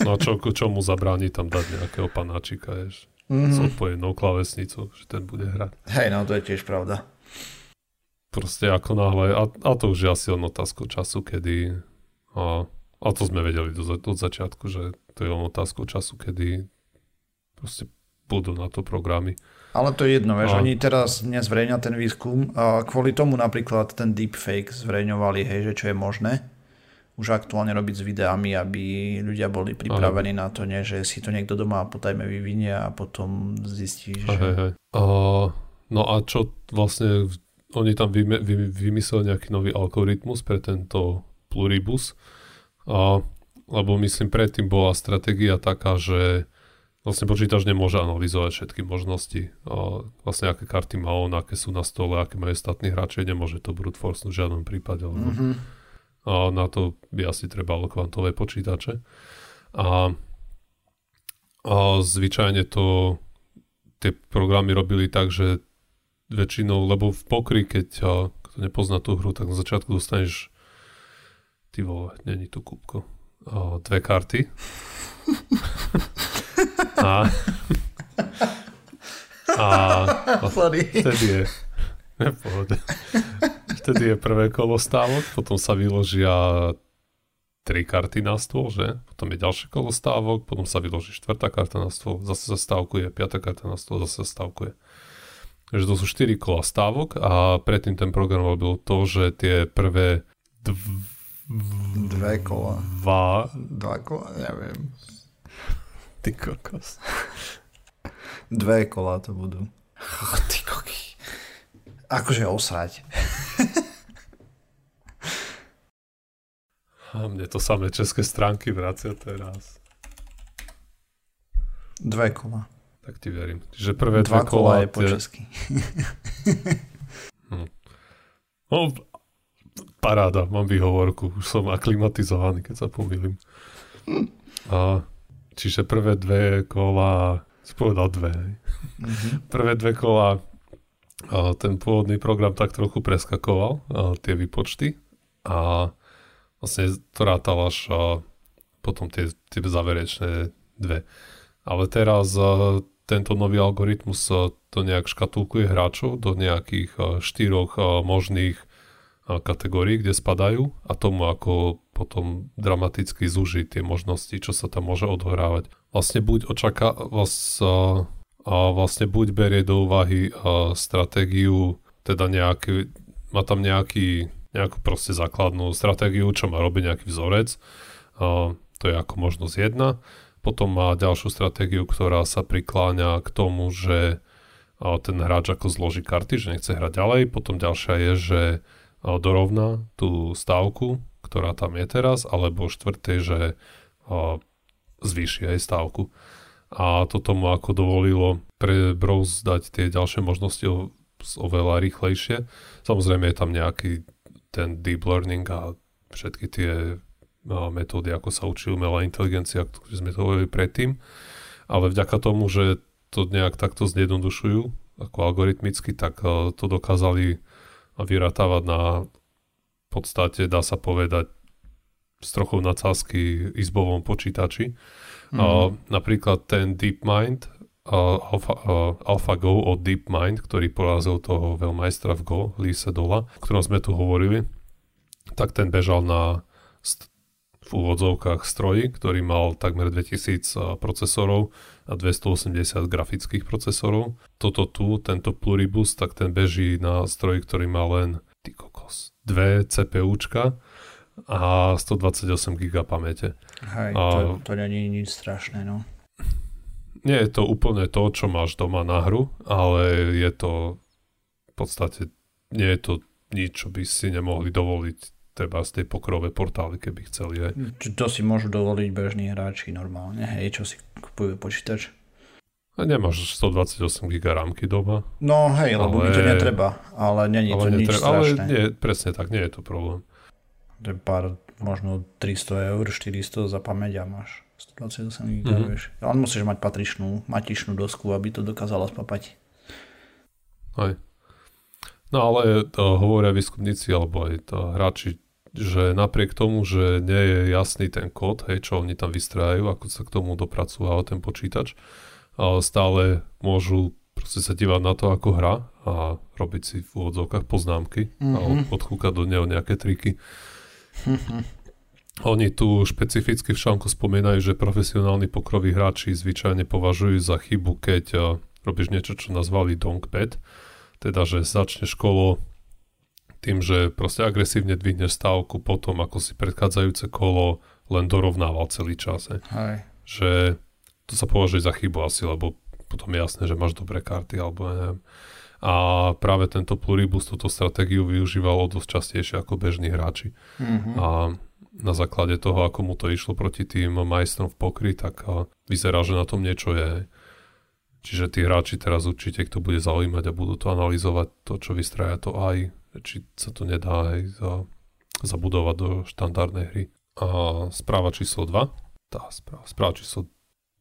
No čo, čo mu zabráni tam dať nejakého panáčika, s Mm-hmm. odpojenou klavesnicou, že ten bude hrať. Hej, no to je tiež pravda. Proste ako náhle, a, a to už je asi len otázka času, kedy, a, a to sme vedeli do, od začiatku, že to je len otázka času, kedy proste budú na to programy. Ale to je jedno, vieš, No. oni teraz nezverejňa ten výskum a kvôli tomu napríklad ten deepfake zverejňovali, hej, že čo je možné už aktuálne robiť s videami, aby ľudia boli pripravení na to, nie, že si to niekto doma potajme vyvinie a potom zistí, že... Hej, hej. A, no a čo vlastne, oni tam vyme, vy, vymysleli nejaký nový algoritmus pre tento pluribus, a, lebo myslím predtým bola stratégia taká, že vlastne počítač nemôže analyzovať všetky možnosti. A vlastne aké karty má on, aké sú na stole, aké majú ostatní hráči, nemôže to brute force v žiadnom prípade. Lebo Mhm. a na to by asi trebalo kvantové počítače. A, a zvyčajne to tie programy robili tak, že väčšinou, lebo v pokry, keď a, kto nepozná tú hru, tak na začiatku dostaneš ty vole, není tu kúbko. A, dve karty. a, a, a vtedy je v pohode. Vtedy je prvé kolo stávok, potom sa vyložia tri karty na stôl, že? Potom je ďalšie kolo stávok, potom sa vyloží štvrtá karta na stôl, zase sa stavkuje, piatá karta na stôl, zase sa stavkuje. Takže to sú štyri kola stávok a predtým ten program robil to, že tie prvé dv... Dve kola. Dva... Dva kola, neviem. Ty kokos. Dve kola to budú. Ty koky. Akože osrať. A mne to samé české stránky vracia teraz. Dve kola. Tak ti verím. Čiže prvé Dva dve kola kola... je po tie- česky. No, paráda, mám výhovorku. Už som aklimatizovaný, keď sa pomýlim. A, čiže prvé dve kola... Si povedal dve? Mhm. Prvé dve kola a ten pôvodný program tak trochu preskakoval a tie výpočty a vlastne to rátal až a potom tie, tie záverečné dve. Ale teraz tento nový algoritmus to nejak škatulkuje hráčov do nejakých štyroch možných kategórií, kde spadajú a tomu ako potom dramaticky zúžiť tie možnosti, čo sa tam môže odohrávať. Vlastne buď očaká, vás, a, a vlastne buď berie do úvahy stratégiu, teda nejaký, má tam nejaký, nejakú proste základnú stratégiu, čo má robiť nejaký vzorec, a, to je ako možnosť jedna. Potom má ďalšiu stratégiu, ktorá sa prikláňa k tomu, že ten hráč ako zloží karty, že nechce hrať ďalej. Potom ďalšia je, že dorovná tú stávku, ktorá tam je teraz, alebo štvrté, že a, zvýši aj stávku a to tomu ako dovolilo pre browse dať tie ďalšie možnosti o, oveľa rýchlejšie. Samozrejme je tam nejaký ten deep learning a všetky tie metódy, ako sa učí umelá inteligencia, ktoré sme to hovorili predtým, ale vďaka tomu, že to nejak takto zjednodušujú ako algoritmicky, tak to dokázali vyratávať na podstate, dá sa povedať, s trochou nadsázky izbovom počítači. Mhm. Uh, napríklad ten DeepMind, uh, Alpha, uh, AlphaGo od DeepMind, ktorý porazil toho veľmajstra v Go, Lee Sedola, o ktorom sme tu hovorili, tak ten bežal na st- v úvodzovkách stroji, ktorý mal takmer 2000 procesorov a 280 grafických procesorov. Toto tu, tento Pluribus, tak ten beží na stroji, ktorý má len dve CPUčka a 128 GB pamäte. Hej, a, to, to nie je nič strašné, no. Nie je to úplne to, čo máš doma na hru, ale je to v podstate, nie je to nič, čo by si nemohli dovoliť treba z tej pokrové portály, keby chceli aj. To si môžu dovoliť bežní hráči normálne, hej, čo si kupujú počítač. A nemáš 128 GB rámky doma. No hej, lebo ale... mi to netreba, ale nie je to netreba, nič strašné. Ale nie, presne tak, nie je to problém. To je pár, možno 300 eur, 400 za pamäť a máš 128 GB, mm-hmm. vieš. Ale musíš mať patričnú, matičnú dosku, aby to dokázala spapať. Hej. No ale to hovoria výskumníci alebo aj to hráči že napriek tomu, že nie je jasný ten kód, hej, čo oni tam vystrájajú, ako sa k tomu dopracúva ten počítač, ale stále môžu proste sa dívať na to, ako hra a robiť si v úvodzovkách poznámky mm-hmm. a mhm. odkúkať do neho nejaké triky. Mm-hmm. Oni tu špecificky v článku spomínajú, že profesionálni pokroví hráči zvyčajne považujú za chybu, keď uh, robíš niečo, čo nazvali donk bed, teda, že začneš kolo tým, že proste agresívne dvihneš stávku potom, ako si predchádzajúce kolo len dorovnával celý čas. Hej. Že to sa považuje za chybu asi, lebo potom je jasné, že máš dobré karty, alebo neviem. A práve tento Pluribus túto stratégiu využíval o dosť častejšie ako bežní hráči. Mm-hmm. A na základe toho, ako mu to išlo proti tým majstrom v pokry, tak vyzerá, že na tom niečo je. Čiže tí hráči teraz určite, kto bude zaujímať a budú to analyzovať, to, čo vystraja to aj či sa to nedá aj za, zabudovať do štandardnej hry. A správa číslo 2, tá správa, správa číslo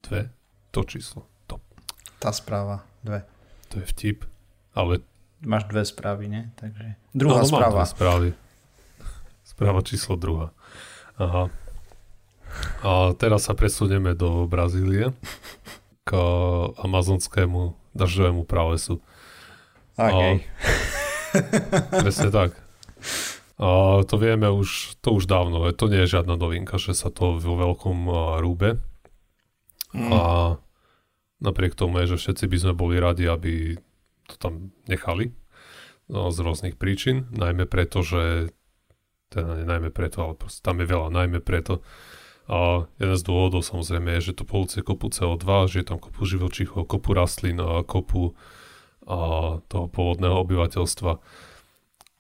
2, to číslo, to. Tá správa 2. To je vtip, ale... Máš dve správy, ne? Takže... Druhá no, správa. Mám správy. Správa číslo 2. Aha. A teraz sa presunieme do Brazílie k amazonskému dažďovému pralesu. Okay. A Presne tak. A to vieme už, to už dávno, to nie je žiadna novinka, že sa to vo veľkom rúbe. Mm. A napriek tomu je, že všetci by sme boli radi, aby to tam nechali no, z rôznych príčin, najmä preto, že teda nie najmä preto, ale proste tam je veľa, najmä preto. A jeden z dôvodov samozrejme je, že to polúcie kopu CO2, že je tam kopu živočíchov, kopu rastlín, a kopu a toho pôvodného obyvateľstva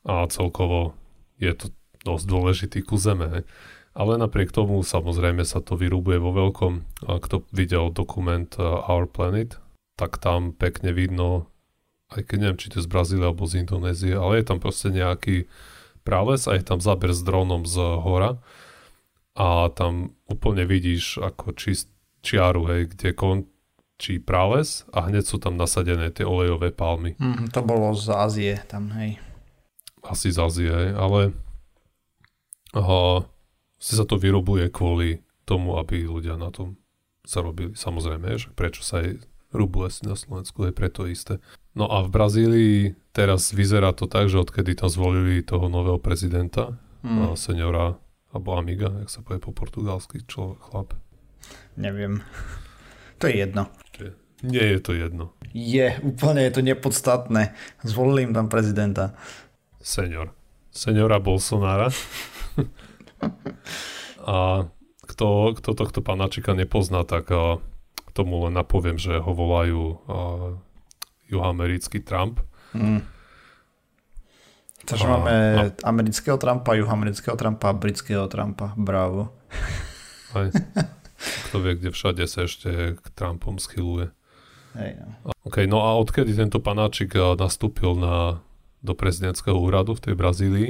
a celkovo je to dosť dôležitý kus zeme. Ale napriek tomu samozrejme sa to vyrúbuje vo veľkom. Kto videl dokument uh, Our Planet, tak tam pekne vidno, aj keď neviem, či to je z Brazílie alebo z Indonézie, ale je tam proste nejaký prales a je tam záber s dronom z hora a tam úplne vidíš ako čist, čiaru, hej, kde kon, či prales a hneď sú tam nasadené tie olejové palmy. Mm, to bolo z Ázie tam, hej. Asi z Ázie, hej, ale aha, si sa to vyrobuje kvôli tomu, aby ľudia na tom zarobili. Samozrejme, že prečo sa aj rúbu lesy na Slovensku, je preto isté. No a v Brazílii teraz vyzerá to tak, že odkedy tam zvolili toho nového prezidenta, mm. seniora, alebo amiga, jak sa povie po portugalsky, čo chlap. Neviem. To je jedno. Nie je to jedno. Je, úplne je to nepodstatné. Zvolili im tam prezidenta. Senior. Seniora Bolsonara. a kto, kto tohto panáčika nepozná, tak uh, tomu len napoviem, že ho volajú uh, juhoamerický Trump. Mm. Takže a, máme a... amerického Trumpa, juhoamerického Trumpa a britského Trumpa. Bravo. Aj. Kto vie, kde všade sa ešte k Trumpom schyluje. Hej, no. OK, no a odkedy tento panáčik nastúpil na, do prezidentského úradu v tej Brazílii,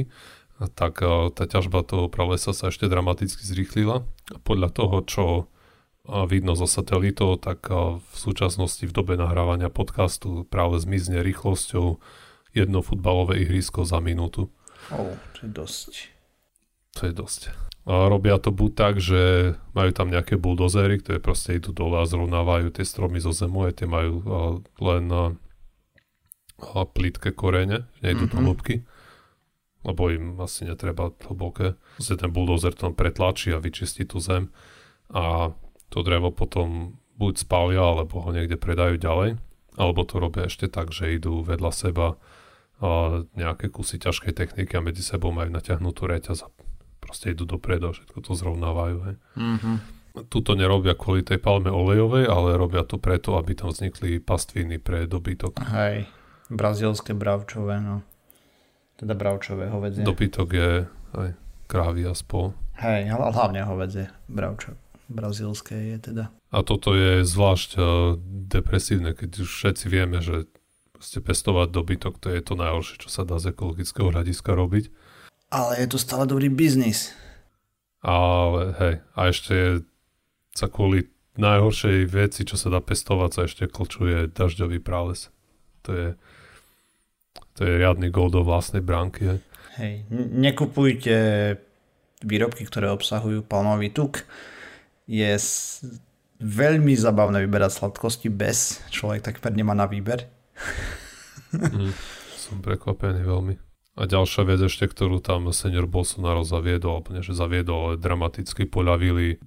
tak eh, tá ťažba toho pralesa sa ešte dramaticky zrýchlila. Podľa toho, čo eh, vidno zo satelitov, tak v súčasnosti v dobe nahrávania podcastu práve zmizne rýchlosťou jedno futbalové ihrisko za minútu. Oh, to je dosť. To je dosť. A robia to buď tak, že majú tam nejaké buldozery, ktoré proste idú dole a zrovnávajú tie stromy zo zemu, aj tie majú len plítke korene, nejdu mm-hmm. do hĺbky. Lebo im asi netreba hlboké. Vlastne ten buldozer tam pretlačí a vyčistí tú zem a to drevo potom buď spália, alebo ho niekde predajú ďalej, alebo to robia ešte tak, že idú vedľa seba a nejaké kusy ťažkej techniky a medzi sebou majú natiahnutú reťaz a proste idú dopredu a všetko to zrovnávajú. Hej. Mm-hmm. Tuto nerobia kvôli tej palme olejovej, ale robia to preto, aby tam vznikli pastviny pre dobytok. Hej, brazilské bravčové, no. Teda bravčové hovedzie. Dobytok je aj krávy a spol. Hej, ale hlavne hovedzie bravčové brazílske je teda. A toto je zvlášť uh, depresívne, keď už všetci vieme, že ste pestovať dobytok, to je to najhoršie, čo sa dá z ekologického hľadiska robiť. Ale je to stále dobrý biznis. Ale hej, a ešte sa kvôli najhoršej veci, čo sa dá pestovať, sa ešte klčuje dažďový prales. To je, to je riadny gol do vlastnej bránky. Hej. hej, nekupujte výrobky, ktoré obsahujú palmový tuk je veľmi zabavné vyberať sladkosti bez. Človek takmer nemá na výber. mm, som prekvapený veľmi. A ďalšia vec ešte, ktorú tam senior Bolsonaro zaviedol, nie, že zaviedol, ale dramaticky poľavili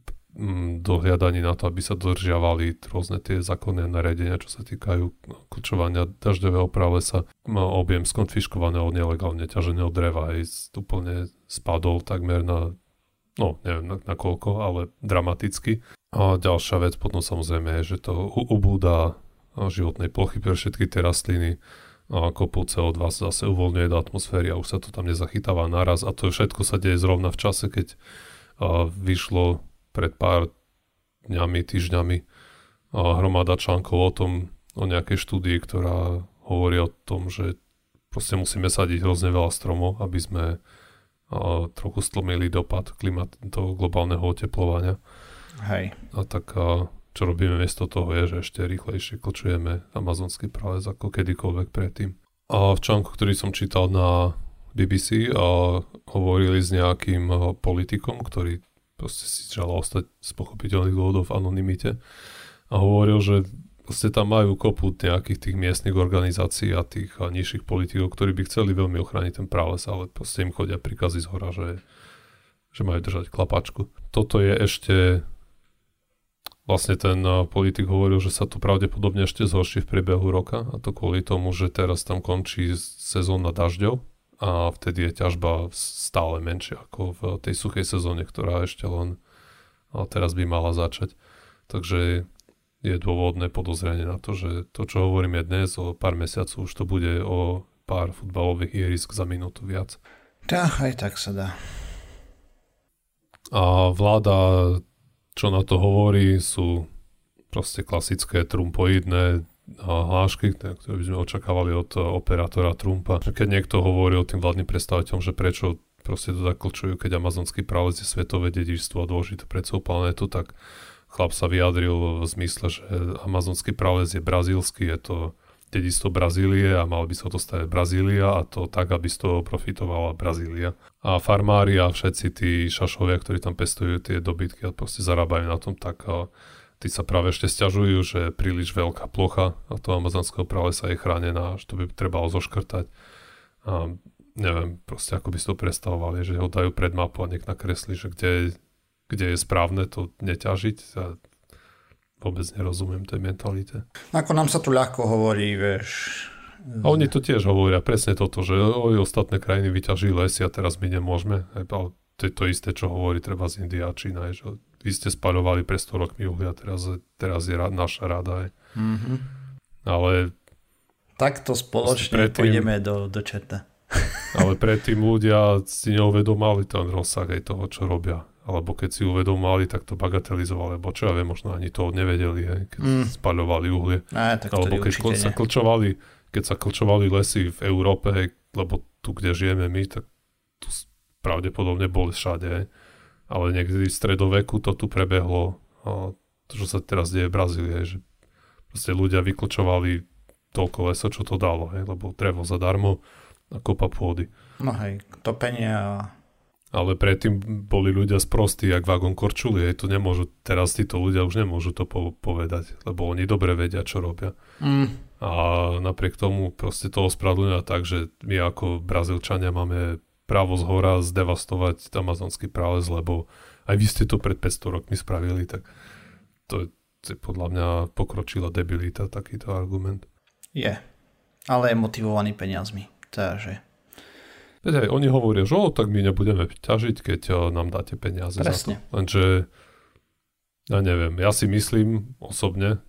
dohľadaní na to, aby sa dodržiavali rôzne tie zákonné naredenia, čo sa týkajú no, kľúčovania dažďového pralesa. Má objem skonfiškovaného nelegálne ťaženého dreva aj úplne spadol takmer na no neviem na, na koľko, ale dramaticky. A ďalšia vec potom samozrejme je, že to ubúda životnej plochy pre všetky tie rastliny a kopu CO2 sa zase uvoľňuje do atmosféry a už sa to tam nezachytáva naraz a to všetko sa deje zrovna v čase, keď vyšlo pred pár dňami, týždňami hromada článkov o tom, o nejakej štúdii, ktorá hovorí o tom, že proste musíme sadiť hrozne veľa stromov, aby sme trochu stlmili dopad klimat, toho globálneho oteplovania. Hej. A tak a čo robíme miesto toho je, že ešte rýchlejšie kočujeme amazonský prales ako kedykoľvek predtým. A v článku, ktorý som čítal na BBC, a hovorili s nejakým politikom, ktorý proste si želal ostať z pochopiteľných dôvodov v anonimite a hovoril, že proste tam majú kopu nejakých tých miestnych organizácií a tých a nižších politikov, ktorí by chceli veľmi ochrániť ten prales, ale proste im chodia príkazy z hora, že, že majú držať klapačku. Toto je ešte vlastne ten politik hovoril, že sa to pravdepodobne ešte zhorší v priebehu roka a to kvôli tomu, že teraz tam končí sezóna dažďov a vtedy je ťažba stále menšia ako v tej suchej sezóne, ktorá ešte len teraz by mala začať. Takže je dôvodné podozrenie na to, že to, čo hovoríme dnes, o pár mesiacov už to bude o pár futbalových ihrisk za minútu viac. Tá, aj tak sa dá. A vláda, čo na to hovorí, sú proste klasické trumpoidné hlášky, ktoré by sme očakávali od operátora Trumpa. Keď niekto hovorí o tým vládnym predstaviteľom, že prečo proste to zaklčujú, keď amazonský prales je svetové dedičstvo a dôležité pre celú planetu, tak chlap sa vyjadril v zmysle, že amazonský prales je brazílsky, je to dedistvo Brazílie a mal by sa to stať Brazília a to tak, aby z toho profitovala Brazília. A farmári a všetci tí šašovia, ktorí tam pestujú tie dobytky a proste zarábajú na tom, tak tí sa práve ešte stiažujú, že príliš veľká plocha a to amazonského pralesa je chránená, že to by trebalo zoškrtať. A neviem, proste ako by si to predstavovali, že ho dajú pred mapu a niekto nakreslí, že kde kde je správne to neťažiť. A vôbec nerozumiem tej mentalite. Ako nám sa tu ľahko hovorí, vieš. A oni to tiež hovoria presne toto, že oj, ostatné krajiny vyťažili lesy a teraz my nemôžeme. Ale to je to isté, čo hovorí treba z India a Čína, že vy ste spaľovali pre 100 rokmi uhlia, teraz, teraz je rad, naša rada. Mm-hmm. Ale Takto spoločne predtým, pôjdeme do, do čerta. ale predtým ľudia si neuvedomali ten rozsah aj toho, čo robia alebo keď si uvedomali, tak to bagatelizovali, lebo čo ja viem, možno ani to nevedeli, hej, keď mm. spaľovali uhlie. Á, tak alebo keď kl- sa klčovali, keď sa klčovali lesy v Európe, hej, lebo tu, kde žijeme my, tak tu pravdepodobne boli všade, hej. Ale niekedy v stredoveku to tu prebehlo, to, čo sa teraz deje v Brazílii, že proste ľudia vyklčovali toľko lesa, čo to dalo, hej, lebo drevo zadarmo a kopa pôdy. No hej, topenie a ale predtým boli ľudia sprostí, jak vagón korčuli. Hej, to nemôžu, teraz títo ľudia už nemôžu to po- povedať, lebo oni dobre vedia, čo robia. Mm. A napriek tomu proste to ospravedlňujú tak, že my ako Brazílčania máme právo z hora zdevastovať amazonský prales, lebo aj vy ste to pred 500 rokmi spravili, tak to je podľa mňa pokročila debilita takýto argument. Je, ale je motivovaný peniazmi, takže... Veď aj oni hovoria, že o, tak my nebudeme ťažiť, keď eh, nám dáte peniaze Presne. za to. Lenže, ja neviem, ja si myslím osobne,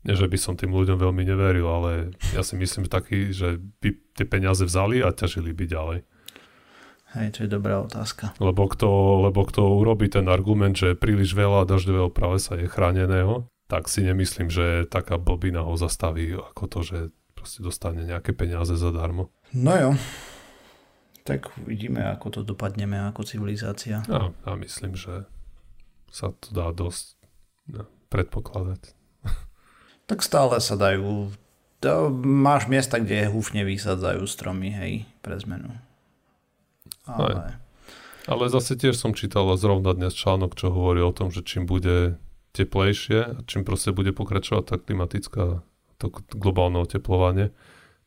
nie, že by som tým ľuďom veľmi neveril, ale ja si myslím taký, že by tie peniaze vzali a ťažili by ďalej. Hej, to je dobrá otázka. Lebo kto, lebo kto urobí ten argument, že príliš veľa dažďového pralesa je chráneného, tak si nemyslím, že taká blbina ho zastaví ako to, že proste dostane nejaké peniaze zadarmo. No jo, tak uvidíme, ako to dopadneme ako civilizácia. Ja, ja myslím, že sa to dá dosť no, predpokladať. Tak stále sa dajú... To, máš miesta, kde húfne vysadzajú stromy, hej, pre zmenu. Ale... Aj. Ale zase tiež som čítal zrovna dnes článok, čo hovorí o tom, že čím bude teplejšie a čím proste bude pokračovať tá klimatická, to globálne oteplovanie,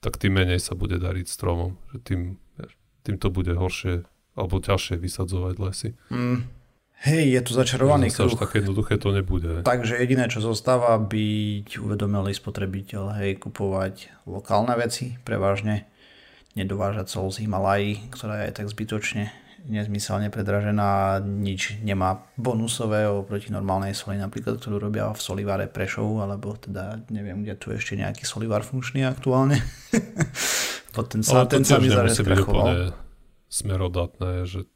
tak tým menej sa bude dariť stromom. Že tým, tým to bude horšie alebo ťažšie vysadzovať lesy. Mm, hej, je tu začarovaný Zase kruh. také jednoduché to nebude. Takže jediné, čo zostáva, byť uvedomelý spotrebiteľ, hej, kupovať lokálne veci, prevažne nedovážať sol z Himalají, ktorá je tak zbytočne nezmyselne predražená nič nemá bonusové oproti normálnej soli, napríklad, ktorú robia v solivare Prešov, alebo teda neviem, kde tu ešte nejaký solivar funkčný aktuálne. Bo ten sa, Ale ten sa mi nemusí byť zarestrachoval. úplne smerodatné, že,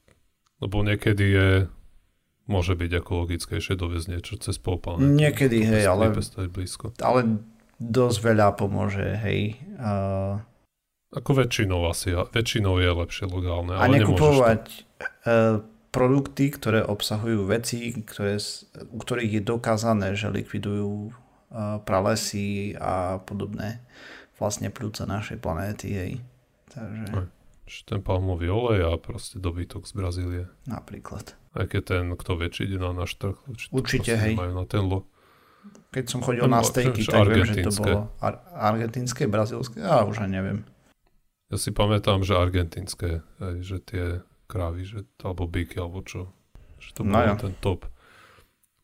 lebo niekedy je môže byť ekologickejšie doviezť niečo cez planéty. Niekedy, hej, ale, blízko. ale dosť veľa pomôže, hej. Uh, Ako väčšinou asi, väčšinou je lepšie legálne, a ale nemôžeš to. nekupovať uh, produkty, ktoré obsahujú veci, ktoré, u ktorých je dokázané, že likvidujú uh, pralesy a podobné vlastne pľúca našej planéty, hej. Takže Aj. Ten palmový olej a proste dobytok z Brazílie. napríklad. Aj keď ten, kto väčší ide na náš trh, určite, hej. Majú na ten lo. Keď som chodil No, na stejky, tak viem, že to bolo ar- argentínske, brazílske, ja už ani neviem. Ja si pamätám, že argentinské, aj, že tie krávy, že, alebo byky, alebo čo. Že to No bol jo. ten top.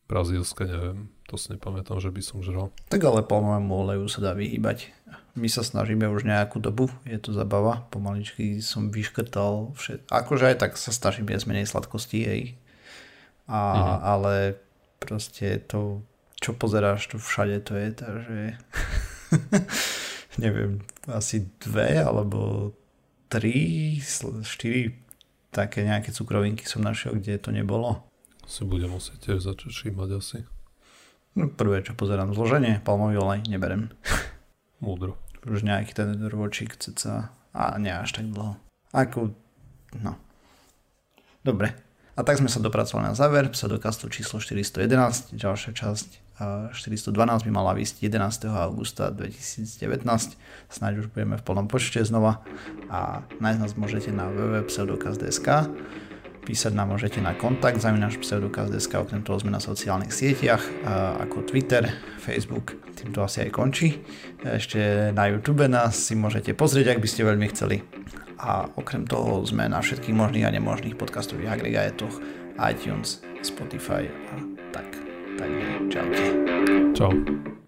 Brazílske, neviem. To si nepamätám, že by som žral. Tak ale palmovému oleju sa dá vyhýbať. My sa snažíme už nejakú dobu, je to zabava, pomaličky som vyškrtal všet... Akože aj tak sa snažím jesť menej sladkostí, hej. A, Mhm. Ale proste to, čo pozeráš, to všade to je, takže neviem, asi dve alebo tri, štyri také nejaké cukrovinky som našiel, kde to nebolo. Si budem musieť tiež začať všímať asi. No, prvé, čo pozerám, zloženie, palmový olej, neberem. Múdro. už nejaký ten ročík ceca a nie až tak dlho. Ako, no. Dobre. A tak sme sa dopracovali na záver, pseudokastu číslo 411, ďalšia časť 412 by mala výsť 11. augusta 2019, snáď už budeme v plnom počte znova a nájsť nás môžete na www.pseudokast.sk Písať nám môžete na kontakt zavináš pseudokaz.sk, okrem toho sme na sociálnych sieťach ako Twitter, Facebook, tým to asi aj končí. Ešte na YouTube nás si môžete pozrieť, ak by ste veľmi chceli. A okrem toho sme na všetkých možných a nemožných podcastových agregátoch, iTunes, Spotify a tak. Takže čaute. Čau.